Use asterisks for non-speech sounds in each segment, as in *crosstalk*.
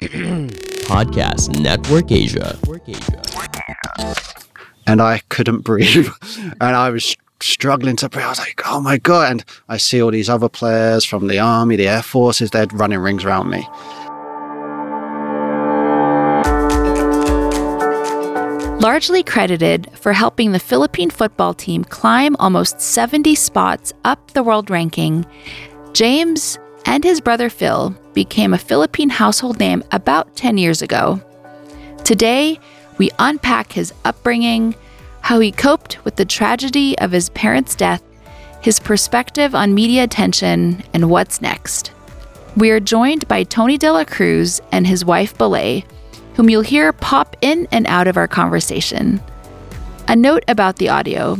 *clears throat* Podcast Network Asia. and I couldn't breathe. *laughs* and I was struggling to breathe. I was like, oh my God. And I see all these other players from the Army, the Air Forces, they're running rings around me. Largely credited for helping the Philippine football team climb almost 70 spots up the world ranking, James and his brother Phil became a Philippine household name about 10 years ago. Today, we unpack his upbringing, how he coped with the tragedy of his parents' death, his perspective on media attention, and what's next. We are joined by Tony De La Cruz and his wife Belay, whom you'll hear pop in and out of our conversation. A note about the audio.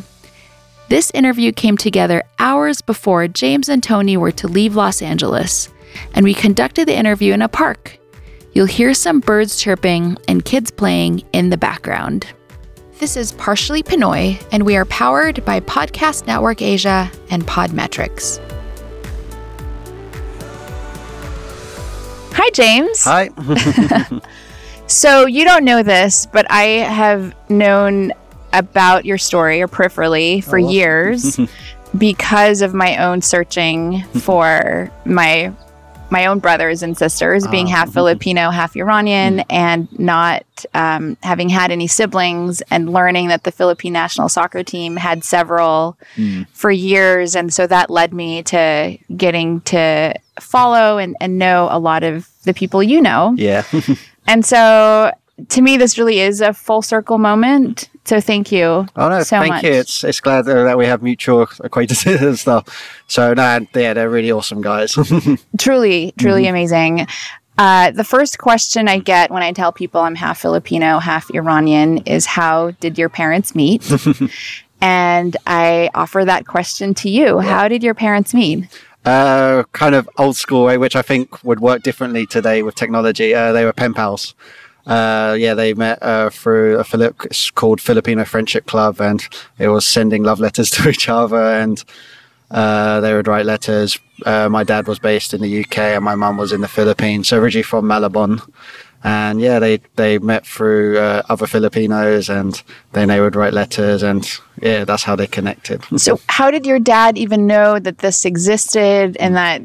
This interview came together hours before James and Tony were to leave Los Angeles, and we conducted the interview in a park. You'll hear some birds chirping and kids playing in the background. This is Partially Pinoy, and we are powered by Podcast Network Asia and Podmetrics. Hi, James. Hi. *laughs* *laughs* So you don't know this, but I have known about your story or peripherally for Oh, years *laughs* because of my own searching for my my own brothers and sisters being Ah. half Filipino, half Iranian, and not um, having had any siblings, and learning that the Philippine national soccer team had several Mm. for years, and so that led me to getting to follow and, and know a lot of the people you know. yeah. *laughs* And so to me, this really is a full circle moment. So thank you. Oh no, so thank much. you. It's it's glad that we have mutual *laughs* acquaintances and stuff. So no, yeah, they're really awesome guys. *laughs* Truly, truly Mm-hmm. amazing. Uh, the first question I get when I tell people I'm half Filipino, half Iranian is how did your parents meet? *laughs* and I offer that question to you. How did your parents meet? uh, kind of old school way, which I think would work differently today with technology. Uh, they were pen pals. Uh, yeah, they met uh, through a Philip called Filipino Friendship Club, and it was sending love letters *laughs* to each other, and uh, they would write letters. Uh, my dad was based in the UK, and my mum was in the Philippines, so originally from Malabon. And yeah, they they met through uh, other Filipinos, and then they would write letters, and yeah, that's how they connected. *laughs* So, how did your dad even know that this existed and that?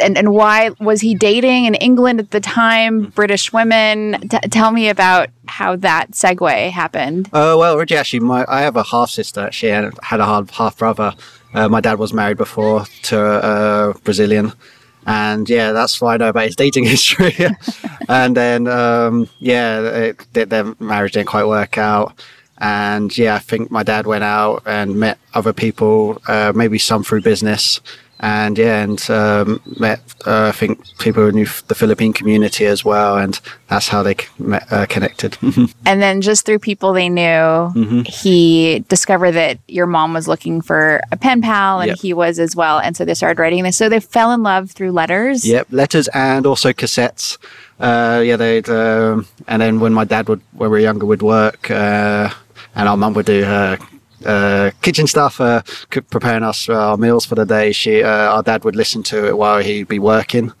And, and why was he dating in England at the time? British women. T- tell me about how that segue happened. Uh, well, originally, actually, my I have a half sister. And had a half brother. Uh, my dad was married before to a Brazilian, and yeah, that's why I know about his dating *laughs* history. and then, um, yeah, it, their- their marriage didn't quite work out. And yeah, I think my dad went out and met other people, uh, maybe some through business. And yeah, and um, met uh, I think people who knew f- the Philippine community as well, and that's how they c- met, uh, connected. *laughs* And then, just through people they knew, Mm-hmm. he discovered that your mom was looking for a pen pal, and Yep. he was as well. And so they started writing this. So they fell in love through letters. Yep, letters and also cassettes. Uh, yeah, they'd um, and then when my dad would, when we were younger, would work, uh, and our mum would do her uh, kitchen stuff, uh, preparing us our meals for the day. She, uh, our dad would listen to it while he'd be working,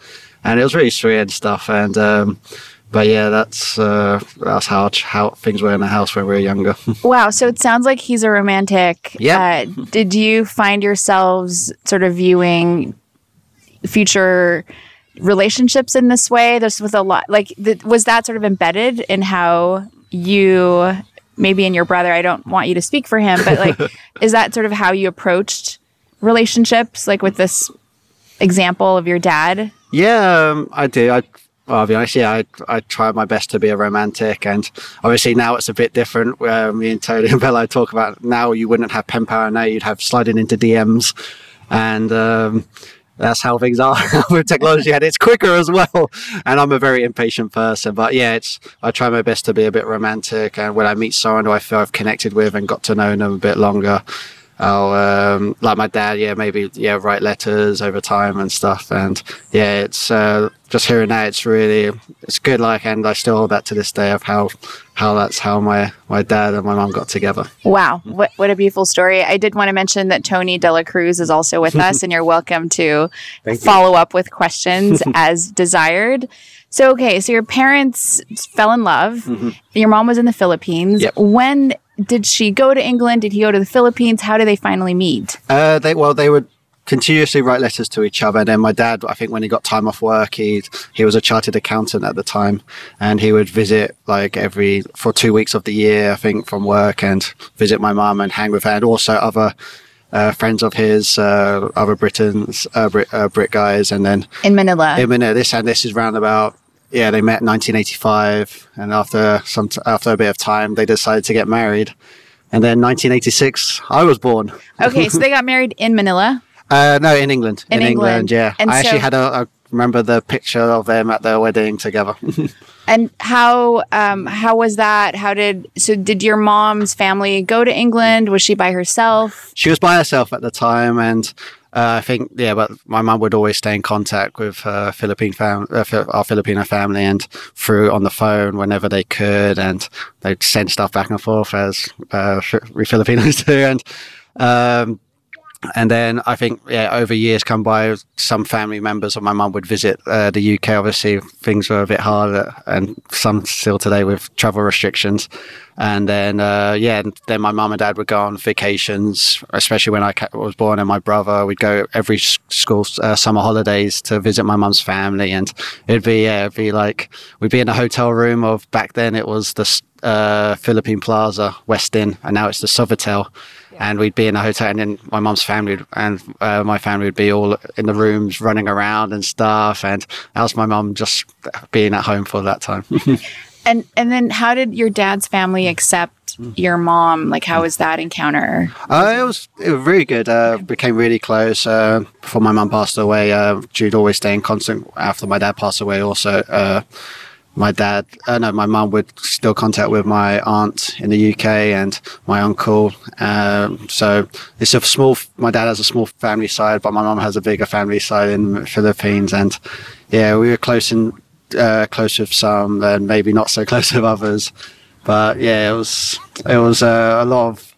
and it was really sweet and stuff. And um, but yeah, that's uh, that's how how things were in the house when we were younger. *laughs* Wow. So it sounds like he's a romantic. Yeah. Uh, did you find yourselves sort of viewing future relationships in this way? There's with a lot, like, th- was that sort of embedded in how you, maybe in your brother, I don't want you to speak for him, but like, *laughs* is that sort of how you approached relationships, like with this example of your dad? Yeah, um, I do. I, well, I'll be honest. Yeah, I, I try my best to be a romantic, and obviously now it's a bit different. Where me and Tony *laughs* and Bella talk about now, you wouldn't have pen power now; you'd have sliding into DMs, and um, that's how things are *laughs* with technology, and it's quicker as well. And I'm a very impatient person, but yeah, it's I try my best to be a bit romantic, and when I meet someone who I feel I've connected with and got to know them a bit longer. I'll um, like my dad, yeah, maybe yeah, write letters over time and stuff, and yeah, it's uh, just hearing that it's really it's good. Like, and I still hold that to this day of how how that's how my my dad and my mom got together. Wow, what what a beautiful story! I did want to mention that Tony Dela Cruz is also with us, *laughs* and you're welcome to follow up with questions *laughs* as desired. So, okay, so your parents fell in love. Mm-hmm. Your mom was in the Philippines. Yep. When did she go to England? Did he go to the Philippines? How did they finally meet? Uh, they well, they would continuously write letters to each other. And then my dad, I think when he got time off work, he he was a chartered accountant at the time, and he would visit like every for two weeks of the year, I think, from work and visit my mum and hang with her, and also other. Uh, friends of his, uh, other Britons, uh, Brit, uh, Brit guys, and then in Manila. In Manila, this and this is round about yeah, they met in 1985, and after some t- after a bit of time, they decided to get married. And then 1986, I was born. Okay, so they *laughs* got married in Manila. Uh, no, in England. In, in England. England. yeah. And I so- actually had a, a remember the picture of them at their wedding together. *laughs* And how um, how was that? How did so? Did your mom's family go to England? Was she by herself? she was by herself at the time, and uh, I think yeah, but my mum would always stay in contact with her Philippine fam- uh, our Filipino family, and through on the phone whenever they could, and they'd send stuff back and forth as uh, we Filipinos *laughs* do, and. Um, and then I think, yeah, over years come by, some family members of my mum would visit uh, the UK. Obviously, things were a bit harder, and some still today with travel restrictions. And then, uh, yeah, and then my mum and dad would go on vacations, especially when I was born and my brother. We'd go every school uh, summer holidays to visit my mum's family, and it'd be yeah, it'd be like we'd be in a hotel room of back then it was the uh, Philippine Plaza Westin, and now it's the Sofitel and we'd be in a hotel, and then my mum's family would, and uh, my family would be all in the rooms running around and stuff, and that was my mum just being at home for that time. *laughs* And and then how did your dad's family accept your mom? Like how was that encounter? uh, it was it was really good. Uh, became really close uh, before my mum passed away. Uh, Jude always stay in constant after my dad passed away. Also. Uh, my dad, uh, no, my mum would still contact with my aunt in the UK and my uncle. Um, so it's a small. My dad has a small family side, but my mum has a bigger family side in the Philippines. And yeah, we were close in uh, close with some, and maybe not so *laughs* close with others. But yeah, it was it was uh, a lot of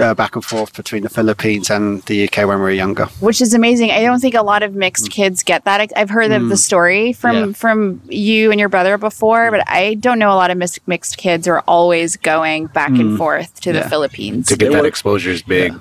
uh, back and forth between the Philippines and the UK when we were younger. Which is amazing. I don't think a lot of mixed kids get that. I- I've heard of the story from Yeah. from you and your brother before, but I don't know a lot of mis- mixed kids are always going back and forth to the Philippines. To get that exposure is big.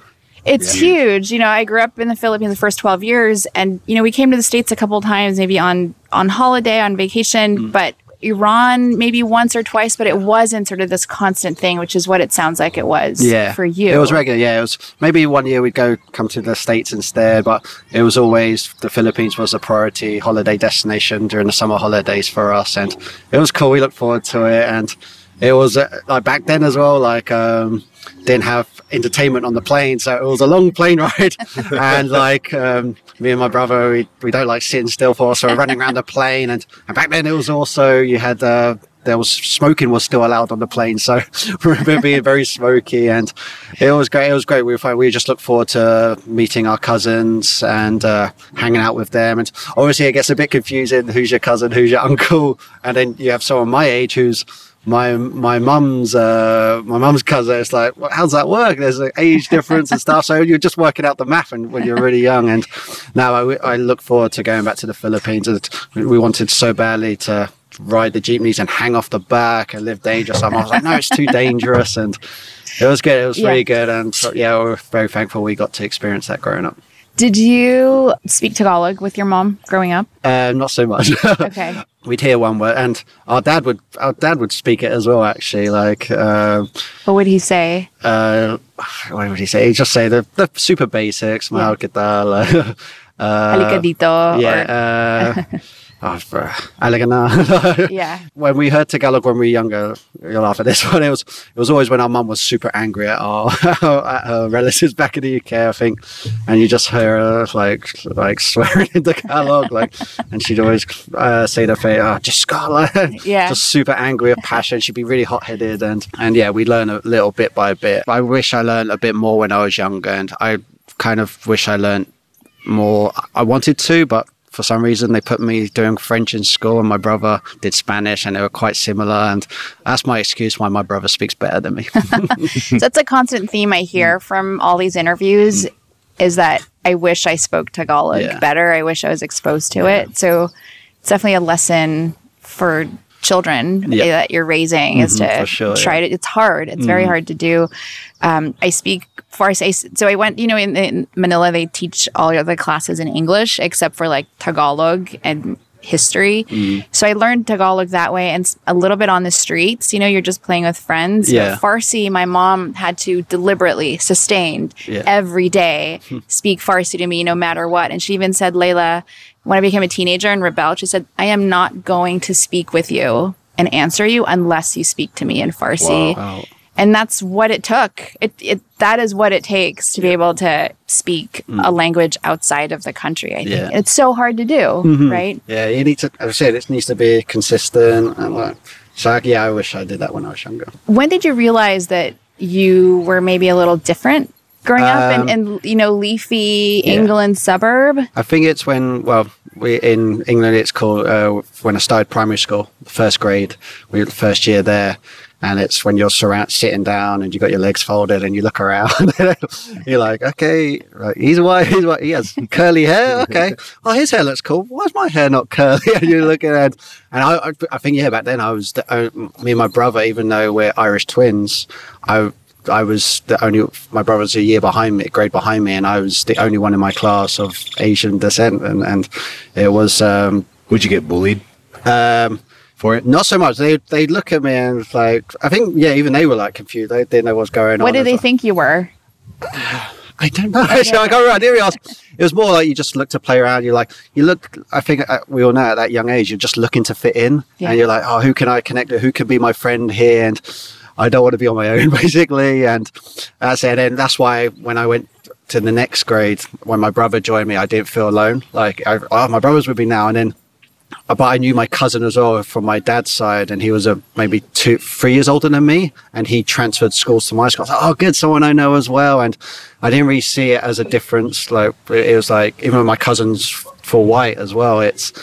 It's huge. You know, I grew up in the Philippines the first 12 years and you know, we came to the states a couple of times maybe on on holiday, on vacation, Mm. but Iran maybe once or twice, but it wasn't sort of this constant thing, which is what it sounds like it was yeah for you. it was regular yeah it was maybe one year we'd go come to the states instead but it was always the philippines was a priority holiday destination during the summer holidays for us and it was cool we looked forward to it and it was uh, like back then as well like um didn't have entertainment on the plane so it was a long plane *laughs* ride and like um me and my brother we, we don't like sitting still for so we're running around the plane and, and back then it was also you had uh there was smoking was still allowed on the plane, so *laughs* we were being very smoky, and it was great. It was great. We were fine. we just look forward to meeting our cousins and uh, hanging out with them. And obviously, it gets a bit confusing. Who's your cousin? Who's your uncle? And then you have someone my age who's my my mum's uh, my mum's cousin. It's like, well, how's that work? There's an age difference and stuff. So you're just working out the math and when you're really young. And now I, I look forward to going back to the Philippines. And we wanted so badly to ride the jeepneys and hang off the back and live dangerous. I was like, no, it's too dangerous. And it was good. It was Yeah. really good. And so, yeah, we're very thankful we got to experience that growing up. Did you speak Tagalog with your mom growing up? Uh, not so much. *laughs* Okay. We'd hear one word, and our dad would our dad would speak it as well. Actually, like uh, What would he say? uh, what would he say? He'd just say the, the super basics. Mahal kita. *laughs* like, uh, Halika dito. *laughs* yeah, Or, uh, oh, bro, Alagana. *laughs* Yeah. when we heard Tagalog when we were younger, you'll laugh at this *laughs* one. It was it was always when our mum was super angry at our *laughs* at her relatives back in the UK, I think, and you just hear her like like swearing in Tagalog, like, and she'd always uh, say to Faye, "Oh, just Scotland," Yeah. just super angry with passion. She'd be really hot headed, and and yeah, we learn a little bit by bit. I wish I learned a bit more when I was younger, and I kind of wish I learned more. I wanted to, but for some reason they put me doing French in school, and my brother did Spanish, and they were quite similar. And that's my excuse why my brother speaks better than me. *laughs* So that's a constant theme I hear mm. from all these interviews mm. is that I wish I spoke Tagalog Yeah. better. I wish I was exposed to it. So it's definitely a lesson for children Yeah. that you're raising is to Mhm, for sure, try yeah. to it's hard it's very hard to do um, i speak For farsi so i went you know in, in manila they teach all the classes in english except for like tagalog and history Mm. so i learned tagalog that way and a little bit on the streets you know you're just playing with friends But Yeah. farsi my mom had to deliberately sustained Yeah. every day speak farsi to me no matter what and she even said layla when i became a teenager and rebelled she said i am not going to speak with you and answer you unless you speak to me in farsi Wow. And that's what it took it, it that is what it takes to be able to speak a language outside of the country i think Mm. Yeah. Mm-hmm. it's so hard to do right Yeah, you need to. As I said, it needs to be consistent. And like, so yeah, I wish I did that when I was younger. when did you realize that you were maybe a little different growing up in, Um, in you know leafy yeah. england suburb I think it's when, well, we in England, it's called uh, when I started primary school, first grade, we were the first year there. And it's when you're surround, sitting down and you've got your legs folded and you look around. *laughs* you're like, okay, right, he's white, he's white, he has curly hair. Okay. Oh, his hair looks cool. Why is my hair not curly? *laughs* and you're looking at, and I, I, think, yeah, back then I was, the, uh, me and my brother, even though we're Irish twins, I, I was the only. My brother's a year behind me, grade behind me, and I was the only one in my class of Asian descent, and, and it was um, Would you get bullied um, for it? not so much. They they look at me and it's like I think yeah, even they were like confused. They didn't know what's going on. what did they like, think you were *sighs* I don't know. *laughs* Actually, I can't remember. I didn't. It was more like you just look to play around. You're like you look. I think uh, we all know at that young age, you're just looking to fit in, Yeah. and you're like, oh, who can I connect with? Who can be my friend here? And I don't want to be on my own, *laughs* basically. And that's it. And that's why when I went to the next grade, when my brother joined me, I didn't feel alone. Like, I, oh, my brother's with me now, and then but I knew my cousin as well from my dad's side, and he was a maybe two, three years older than me, and he transferred schools to my school. I was like, oh, good, someone I know as well, and I didn't really see it as a difference. Like it was like even with my cousins for white as well. It's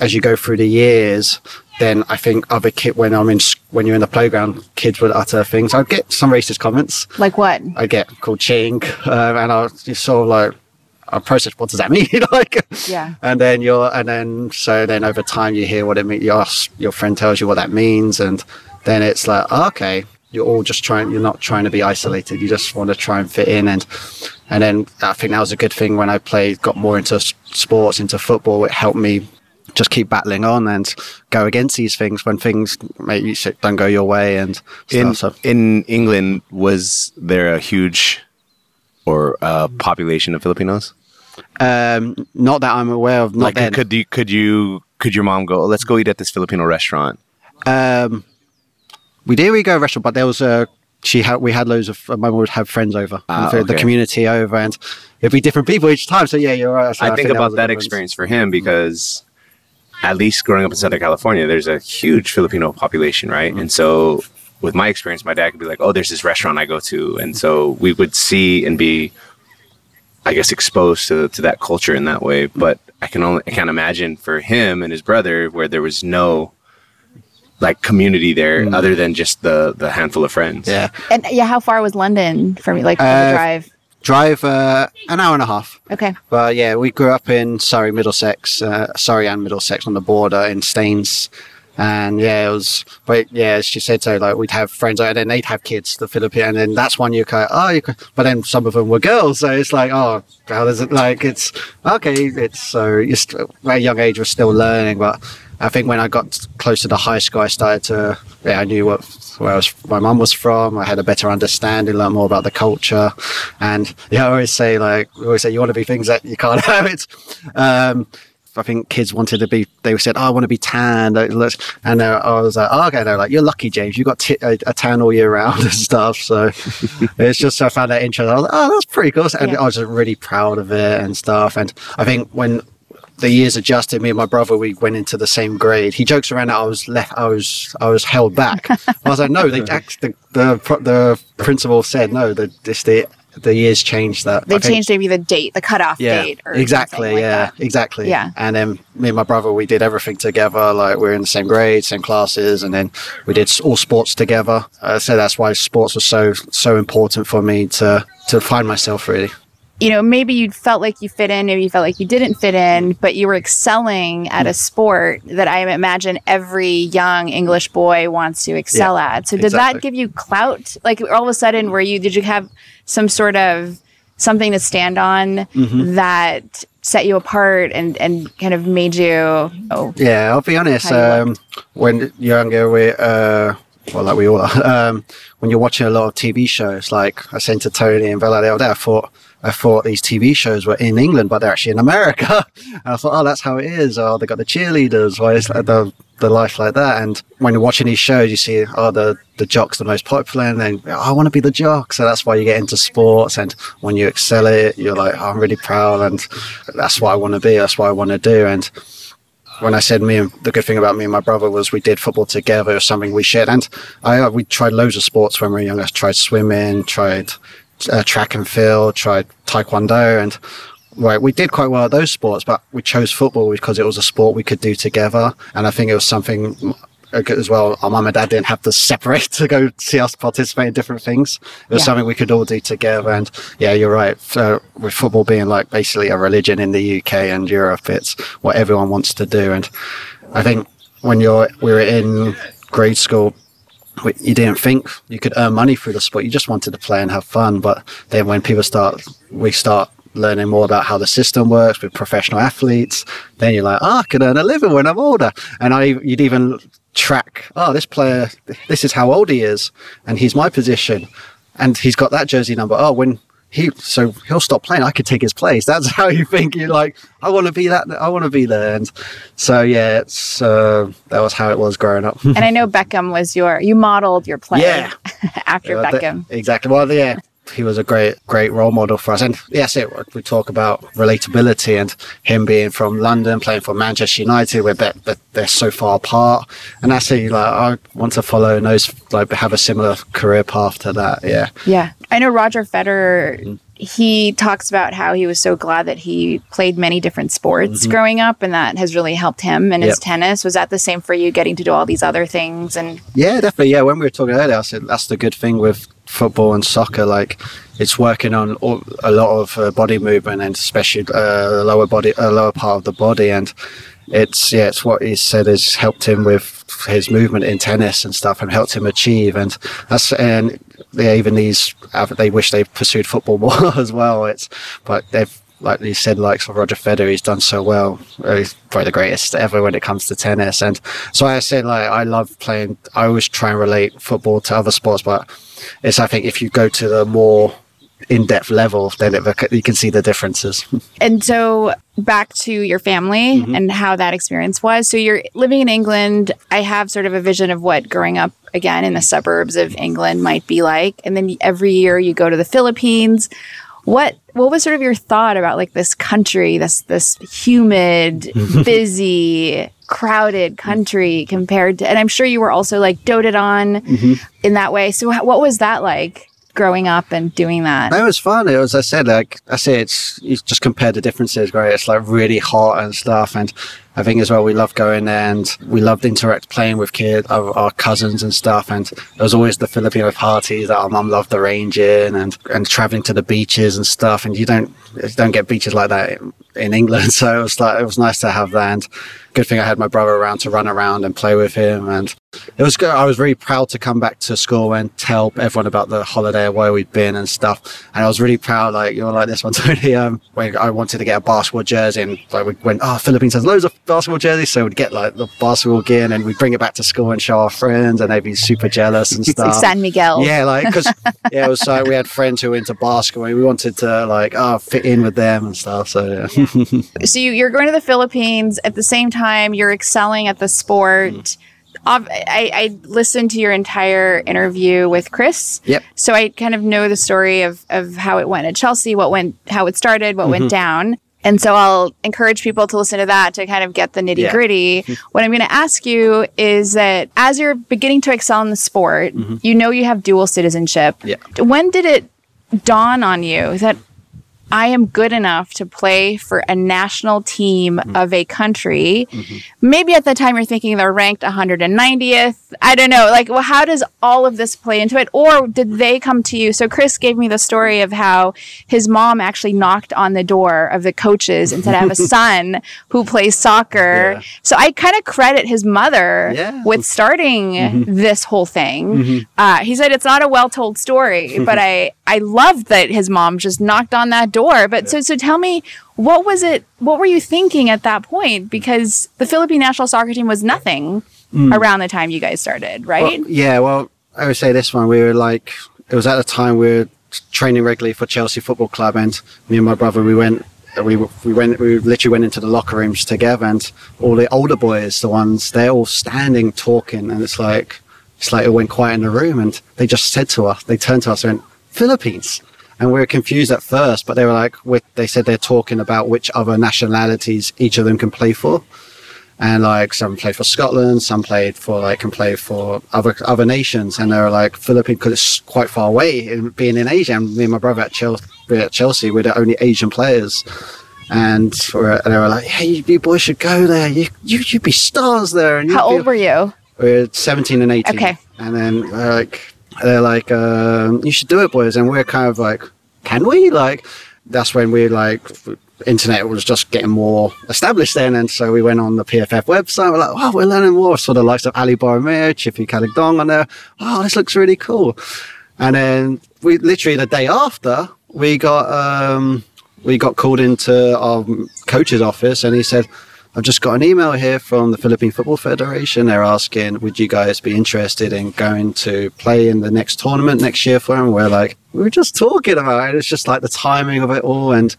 as you go through the years, then I think other kid when I'm in when you're in the playground, kids would utter things. I'd get some racist comments. like what I get called ching, uh, and I was just sort of like, I process what does that mean? *laughs* like, Yeah. And then you're, and then so then over time you hear what it means. Your your friend tells you what that means, and then it's like, oh, okay, you're all just trying. You're not trying to be isolated. You just want to try and fit in, and and then I think that was a good thing when I played, got more into sports, into football. It helped me just keep battling on and go against these things when things maybe don't go your way and In stuff. So in England, was there a huge or uh, population of Filipinos? Um, not that I'm aware of. Not like, could you could you could your mom go? "Oh, Let's go eat at this Filipino restaurant. Um, we did we go to a restaurant, but there was a. She had we had loads of my mum would have friends over, Ah, the, the community over, and it'd be different people each time. So yeah, you're right. So I think that about a that experience for him because at least growing up in Southern California, there's a huge Filipino population, right? Mm-hmm. And so with my experience, my dad could be like, "Oh, there's this restaurant I go to," and so we would see and be, I guess, exposed to to that culture in that way. But I can only I can't imagine for him and his brother where there was no like community there other than just the the handful of friends. Mm. Yeah, and yeah how far was london for me like for the Uh, drive drive uh, an hour and a half. okay But yeah, we grew up in Surrey, Middlesex, uh, Surrey and Middlesex on the border in Staines. And yeah, it was, but yeah, she said, so like we'd have friends and then they'd have kids, the Philippines, and then that's one you kind oh, you can, but then some of them were girls. So it's like, oh, how does it like, it's okay. It's so you're st- at a young age, we're still learning. But I think when I got closer to high school, I started to, yeah, I knew what, where was, my mum was from. I had a better understanding, learn more about the culture. And yeah, I always say, like, we always say, you want to be things that you can't *laughs* have. It's, um, I think kids wanted to be. They said, "Oh, I want to be tan," and uh, I was like, oh, "Okay, no, like you're lucky, James. You got t- a, a, tan all year round and stuff." So *laughs* it's just I found that interesting. I was like, "Oh, that's pretty cool," and yeah. I was just really proud of it and stuff. And I think when the years adjusted. Me and my brother, we went into the same grade. He jokes around that I was left, I was, I was held back. I was like, no, they, *laughs* the, the, the principal said no. The this the the years changed that. They changed maybe the date, the cutoff yeah, date. exactly. Like yeah. Exactly. Yeah. And then me and my brother, we did everything together. Like we are in the same grade, same classes, and then we did all sports together. Uh, so that's why sports was so so important for me to to find myself really you know, maybe you felt like you fit in, maybe you felt like you didn't fit in, but you were excelling at a sport that I imagine every young English boy wants to excel yeah, at. So did exactly. that give you clout? Like all of a sudden, were you, did you have some sort of something to stand on mm-hmm. that set you apart and, and kind of made you, oh, yeah, I'll be honest. Um, when younger, we, uh, well, like we all are, *laughs* um, when you're watching a lot of TV shows, like I sent to Tony and Bella the other day, I thought, I thought these TV shows were in England, but they're actually in America. *laughs* and I thought, oh, that's how it is. Oh, they got the cheerleaders. Why is the the life like that? And when you're watching these shows, you see, oh, the the jock's the most popular, and then oh, I want to be the jock. So that's why you get into sports. And when you excel it, you're like, oh, I'm really proud, and that's what I want to be. That's what I want to do. And when I said me and the good thing about me and my brother was we did football together, or something we shared. And I, uh, we tried loads of sports when we were younger. Tried swimming, tried uh, track and field, tried taekwondo, and right, we did quite well at those sports, but we chose football because it was a sport we could do together, and I think it was something as well. Our mum and dad didn't have to *laughs* separate to go see us participate in different things. It was yeah. something we could all do together. And yeah, you're right. So with football being like basically a religion in the UK and Europe, it's what everyone wants to do. And I think when you're we were in grade school, you didn't think you could earn money through the sport. You just wanted to play and have fun. But then when people start, we start learning more about how the system works with professional athletes. Then you're like, oh, I could earn a living when I'm older. And I, you'd even track, oh, this player, this is how old he is, and he's my position, and he's got that jersey number. Oh, when he so he'll stop playing. I could take his place. *laughs* That's how you think. You're like, I want to be that. I want to be there. And so yeah, it's uh, that was how it was growing up. and I *laughs* know Beckham was your you modeled your play yeah. *laughs* after yeah, Beckham. Exactly. Well, yeah, he was a great great role model for us and yes it we talk about relatability and him being from london playing for manchester united where they're, they're so far apart and it like i want to follow and those like have a similar career path to that yeah yeah i know roger federer mm-hmm. he talks about how he was so glad that he played many different sports mm-hmm. growing up and that has really helped him in yep. his tennis was that the same for you getting to do all these other things and yeah definitely yeah when we were talking earlier i said that's the good thing with football and soccer, like it's working on a lot of uh, body movement and especially uh, the lower body, a uh, lower part of the body, and it's yeah, it's what he said has helped him with his movement in tennis and stuff, and helped him achieve, and that's and yeah, even these they wish they pursued football *laughs* more as well. It's but they've like you said, like Roger Federer, he's done so well. He's probably the greatest ever when it comes to tennis. And so I said, like, I love playing. I always try and relate football to other sports, but it's I think if you go to the more in-depth level, then it, you can see the differences. *laughs* And so back to your family mm-hmm. and how that experience was. So you're living in England. I have sort of a vision of what growing up again in the suburbs of England might be like. And then every year you go to the Philippines what what was sort of your thought about like this country, this this humid, *laughs* busy, crowded country compared to and I'm sure you were also like doted on mm-hmm. in that way. So what was that like? growing up and doing that? It was fun. It was, I said, like I say, it's you just compare the differences, right? It's like really hot and stuff, and I think as well we loved going there and we loved interact playing with kids, our, our, cousins and stuff. And there was always the Filipino parties that our mum loved arranging and and traveling to the beaches and stuff. And you don't you don't get beaches like that in, England, *laughs* so it was like it was nice to have that. And good thing I had my brother around to run around and play with him. And it was good. I was very proud to come back to school and tell everyone about the holiday, where we'd been and stuff. And I was really proud, like, you're like this one, *laughs* Tony, um, when I wanted to get a basketball jersey and like we went, oh, Philippines has loads of basketball jerseys. So we'd get like the basketball gear and then we'd bring it back to school and show our friends and they'd be super jealous and *laughs* stuff. like San Miguel. Yeah. Like, cause yeah, it was like we had friends who were into basketball. We wanted to like, oh, fit in with them and stuff. So yeah. *laughs* so you, you're going to the Philippines at the same time you're excelling at the sport. Mm-hmm. Ob- I, I listened to your entire interview with Chris. Yep. So I kind of know the story of, of how it went at Chelsea, what went, how it started, what went mm-hmm. down. And so I'll encourage people to listen to that to kind of get the nitty gritty. *laughs* what I'm going to ask you is that as you're beginning to excel in the sport, mm-hmm. you know you have dual citizenship. Yeah. When did it dawn on you that I am good enough to play for a national team mm-hmm. of a country. Mm-hmm. Maybe at the time you're thinking they're ranked 190th. I don't know. Like, well, how does all of this play into it? Or did they come to you? So, Chris gave me the story of how his mom actually knocked on the door of the coaches and said, I have a *laughs* son who plays soccer. Yeah. So, I kind of credit his mother Yeah. with starting mm-hmm. this whole thing. Uh, he said it's not a well told story, *laughs* but I, I love that his mom just knocked on that door. But so, so tell me, what was it? What were you thinking at that point? Mm. Because the Philippine national soccer team was nothing mm. around the time you guys started, right? Well, yeah, well, I would say this one. We were like, it was at the time we were training regularly for Chelsea Football Club, and me and my brother, we went, we we went, we literally went into the locker rooms together, and all the older boys, the ones, they're all standing talking, and it's like, it's like it went quiet in the room, and they just said to us, they turned to us and went, Philippines. And we were confused at first, but they were like, they said they're talking about which other nationalities each of them can play for and like some played for Scotland, some played for like can play for other other nations, and they were like Philippines because it's quite far away in being in Asia. And me and my brother at Chelsea, at Chelsea, we're the only Asian players, and we're, and they were like, "Hey, you, you boys should go there. You you you'd be stars there." And How be- old were you? we're 17 and 18. Okay. And then like, they're like, um, you should do it, boys. And we're kind of like, can we? Like, that's when we like, internet was just getting more established then. And so we went on the PFF website. We're like, oh, we're learning more. Saw the likes of Aly Borromeo, Chieffy Caligdong on there. Oh, this looks really cool. And then we literally the day after, we got, um, we got called into our coach's office and he said, I've just got an email here from the Philippine Football Federation. They're asking, would you guys be interested in going to play in the next tournament next year for them? We're like, we were just talking about it. It's just like the timing of it all. And,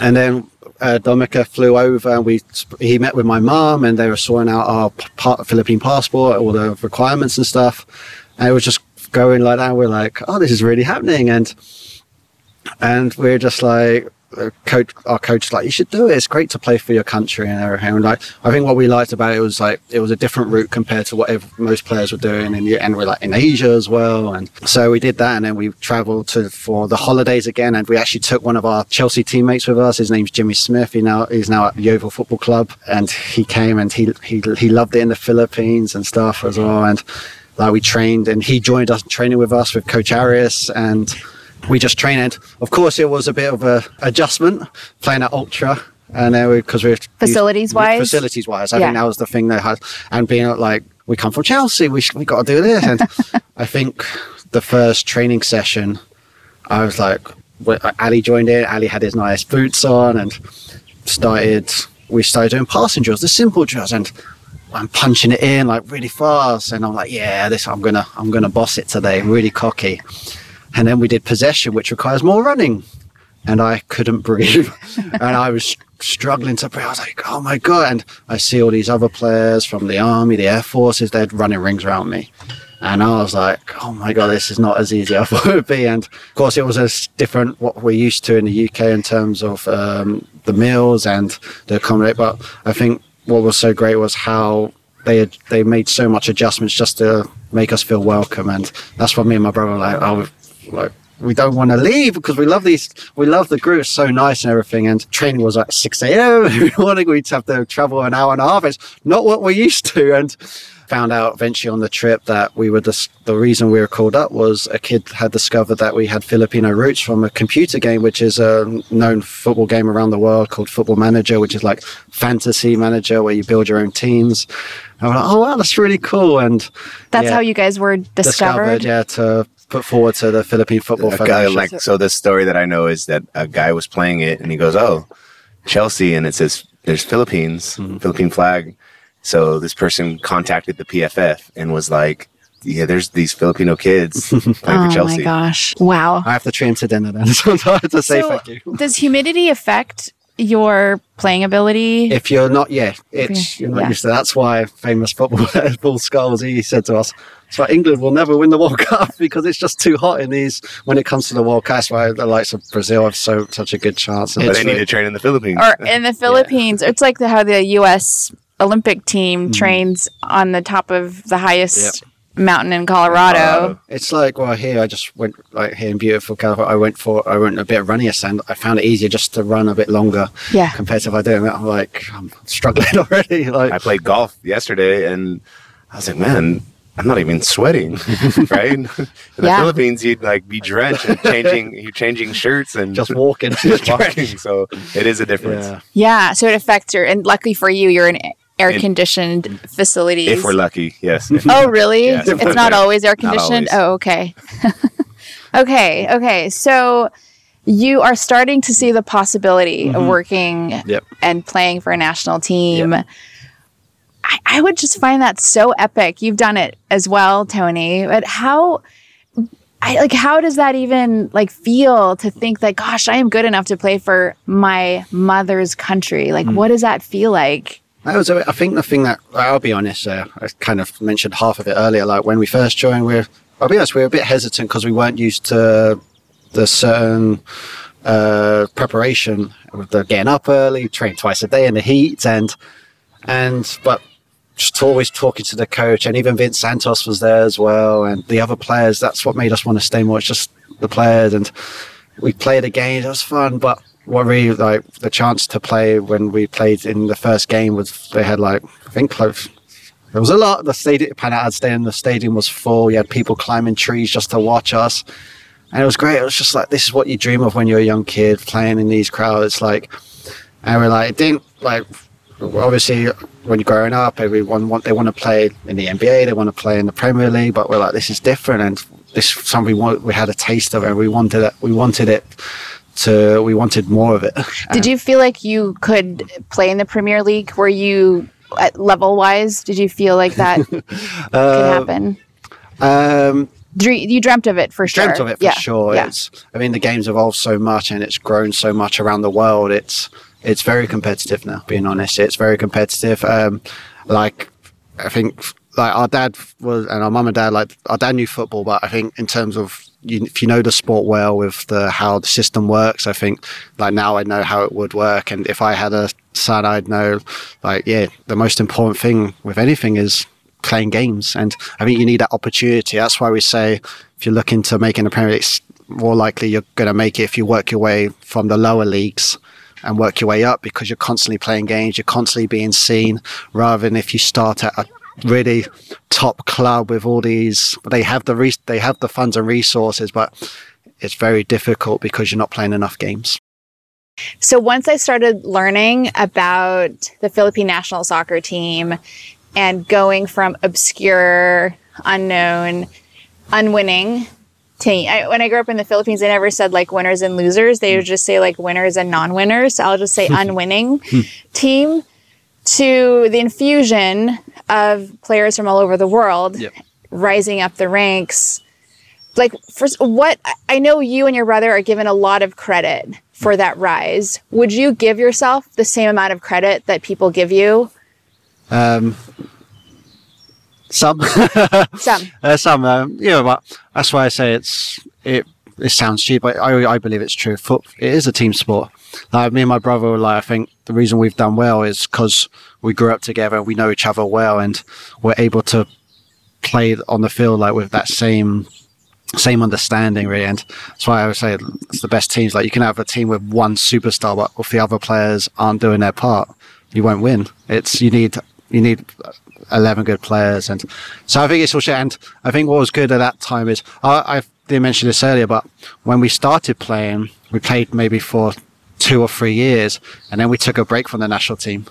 and then uh, Dominica flew over and we, he met with my mom and they were sorting out our Philippine passport, all the requirements and stuff. And it was just going like that. We're like, oh, this is really happening. And, and we're just like coach our coach like you should do it. It's great to play for your country and everything. And like i think what we liked about it was like it was a different route compared to what ev- most players were doing and, and we're like in asia as well. And so we did that and then we traveled to for the holidays again and we actually took one of our chelsea teammates with us. His name's jimmy smith. He now he's now at yeovil football club and he came and he he, he loved it in the philippines and stuff as well. And like we trained and he joined us training with us with coach Aris and we just trained. Of course, it was a bit of a adjustment playing at Ultra, and then because we, are Facilities-wise? facilities wise, I Yeah. think that was the thing they had, and being like, we come from Chelsea, we sh- we got to do this, and *laughs* I think the first training session, I was like, Aly joined in. Aly had his nice boots on, and started. We started doing passing drills, the simple drills, and I'm punching it in like really fast, and I'm like, yeah, this I'm gonna I'm gonna boss it today, really cocky. And then we did possession, which requires more running. And I couldn't *laughs* breathe. and I was struggling to breathe. I was like, oh my God. And I see all these other players from the army, the air forces, they're running rings around me. And I was like, oh my God, this is not as easy *laughs* as it would be. And of course, it was as different what we're used to in the UK in terms of um, the meals and the accommodate. But I think what was so great was how they had, they made so much adjustments just to make us feel welcome. And that's what me and my brother were like, oh, like we don't want to leave because we love these we love the group it's so nice and everything and training was at 6 a.m *laughs* every morning we'd have to travel an hour and a half it's not what we're used to and found out eventually on the trip that we were just the reason we were called up was a kid had discovered that we had filipino roots from a computer game which is a known football game around the world called football manager which is like fantasy manager where you build your own teams and we're like oh wow that's really cool and That's yeah, how you guys were discovered. yeah to put forward to the philippine football a guy federation like so the story that I know is that a guy was playing it and he goes, "Oh, Chelsea," and it says there's Philippines, Mm-hmm. Philippine flag. So this person contacted the PFF and was like, "Yeah, there's these Filipino kids *laughs* playing Oh for Chelsea." Oh my gosh! Wow. I have to treat him to dinner then. *laughs* So I have to say So, thank you. does humidity affect your playing ability? if you're not, yeah, it's you're not Yeah. used to. That's why famous football *laughs* player Paul Scholes he said to us, "That's why England will never win the World *laughs* Cup because it's just too hot in these when it comes to the World Cup." That's why the likes of Brazil have so such a good chance. But they need to train in the Philippines. or in the Philippines, it's like the, how the U.S. Olympic team Mm. trains on the top of the highest mountain in Colorado. Colorado. It's like well here I just went like here in beautiful California. I went for I went a bit of running and I found it easier just to run a bit longer Yeah. compared to if I do it. I'm like I'm struggling *laughs* already. Like I played golf yesterday and I was like, man, I'm not even sweating, *laughs* right? In the Yeah. Philippines, you'd like be drenched and changing, *laughs* you're changing shirts and just *laughs* walking. just walking. So it is a difference. yeah. Yeah, so it affects your and luckily for you, you're in air conditioned facilities. If we're lucky, yes. oh, really? Yes. It's not always air conditioned. always. Oh, okay. okay, okay. So you are starting to see the possibility of mm-hmm. working Yep. and playing for a national team. I, I would just find that so epic. You've done it as well, Tony. But how I like how does that even like feel to think that gosh, I am good enough to play for my mother's country? Like what does that feel like? That was, I think, the thing that I'll be honest. Uh, I kind of mentioned half of it earlier. Like when we first joined, we're, I'll be honest, we were a bit hesitant because we weren't used to the certain uh, preparation with the getting up early, train twice a day in the heat, and and but just always talking to the coach, and even Vince Santos was there as well, and the other players. That's what made us want to stay more. It's just the players, and we played a game. It was fun, but what really like the chance to play when we played in the first game was they had like I think close. There was a lot. The stadium, Panaad Stadium, the stadium was full. You had people climbing trees just to watch us, and it was great. It was just like this is what you dream of when you're a young kid playing in these crowds. Like, and we're like, it didn't like obviously when you're growing up, everyone want they want to play in the NBA, they want to play in the Premier League, but we're like, this is different, and this something we. We had a taste of it. And we wanted it. We wanted it to. We wanted more of it. Did you feel like you could play in the Premier League? Were you at level wise? Did you feel like that *laughs* could happen? Um, you dreamt of it for sure. dreamt of it for yeah. sure. Yeah. It's, I mean, the game's evolved so much and it's grown so much around the world. It's it's very competitive now. Being honest, it's very competitive. Um, like I think, like our dad was, and our mum and dad, like our dad knew football, but I think in terms of you, if you know the sport well with the how the system works, I think like now I know how it would work, and if I had a son, I'd know, like yeah, the most important thing with anything is playing games. And I think you need that opportunity. That's why we say if you're looking to make in the Premier more likely you're going to make it if you work your way from the lower leagues and work your way up because you're constantly playing games, you're constantly being seen, rather than if you start at a really top club with all these. They have the re- they have the funds and resources, but it's very difficult because you're not playing enough games. So once I started learning about the Philippine national soccer team and going from obscure, unknown, unwinning team. I, when I grew up in the Philippines, they never said like winners and losers. They hmm. would just say like winners and non-winners. So I'll just say hmm. unwinning *laughs* hmm. team to the infusion of players from all over the world Yep. rising up the ranks. Like first what I know you and your brother are given a lot of credit for that rise. Would you give yourself the same amount of credit that people give you? Um, some. *laughs* *laughs* Some. Uh, some, um, yeah, but that's why I say it's it. It sounds cheap, but I, I believe it's true. Foot, it is a team sport. Like me and my brother, were like I think the reason we've done well is because we grew up together. We know each other well, and we're able to play on the field like with that same same understanding, really. And that's why I would say it's the best teams. Like you can have a team with one superstar, but if the other players aren't doing their part, you won't win. It's you need you need 11 good players. And so I think it's all shit. And I think what was good at that time is I, I didn't mention this earlier, but when we started playing, we played maybe for two or three years and then we took a break from the national team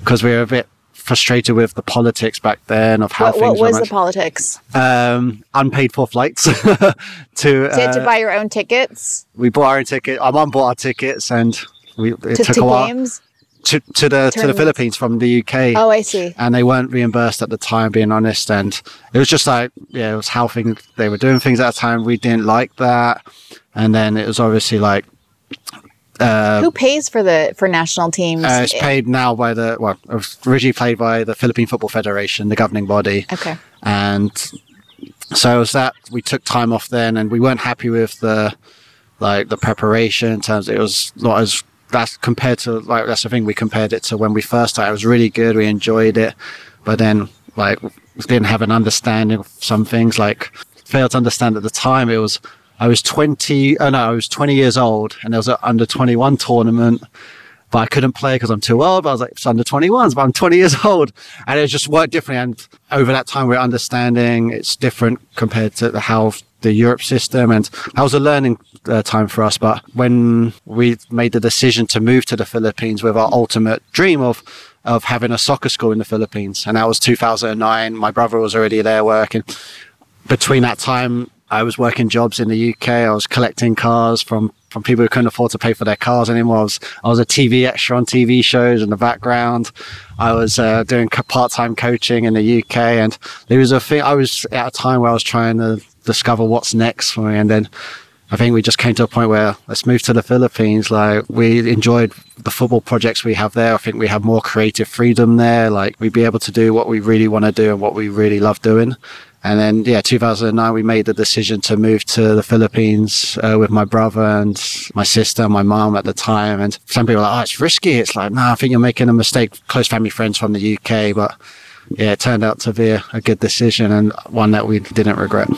because we were a bit frustrated with the politics back then of how What, things what was the politics? um, unpaid for flights *laughs* to, So you had to uh, buy your own tickets we bought our own ticket our mum bought our tickets and we it to, took to a while games? To, to the to the Philippines from the UK Oh, I see. and they weren't reimbursed at the time, being honest. And it was just like, yeah, it was how things they were doing things at the time. We didn't like that, and then it was obviously like Who pays for the for national teams? Uh, it's paid now by the well, it was originally paid by the Philippine Football Federation, the governing body. Okay. And so it was that we took time off then, and we weren't happy with the like the preparation in terms. It was not as that's compared to like that's the thing we compared it to when we first started. It was really good. We enjoyed it, but then like didn't have an understanding of some things. Like failed to understand at the time. It was I was twenty. Oh no, I was twenty years old, and there was an under twenty one tournament. But I couldn't play because I'm too old. But I was like, it's under 21s, but I'm 20 years *laughs* old. And it just worked differently. And over that time, we're understanding it's different compared to the how the Europe system. And that was a learning uh, time for us. But when we made the decision to move to the Philippines with our ultimate dream of of having a soccer school in the Philippines, and that was 2009. My brother was already there working. Between that time, I was working jobs in the UK. I was collecting cars from from people who couldn't afford to pay for their cars anymore. I was, I was a TV extra on TV shows in the background. I was uh, doing part time coaching in the UK, and there was a thing. I was at a time where I was trying to discover what's next for me, and then I think we just came to a point where let's move to the Philippines. Like we enjoyed the football projects we have there. I think we have more creative freedom there. Like we'd be able to do what we really want to do and what we really love doing. And then, yeah, 2009, we made the decision to move to the Philippines uh, with my brother and my sister, and my mom at the time. And some people are like, oh, it's risky. It's like, no, nah, I think you're making a mistake. Close family friends from the UK. But yeah, it turned out to be a, a good decision and one that we didn't regret.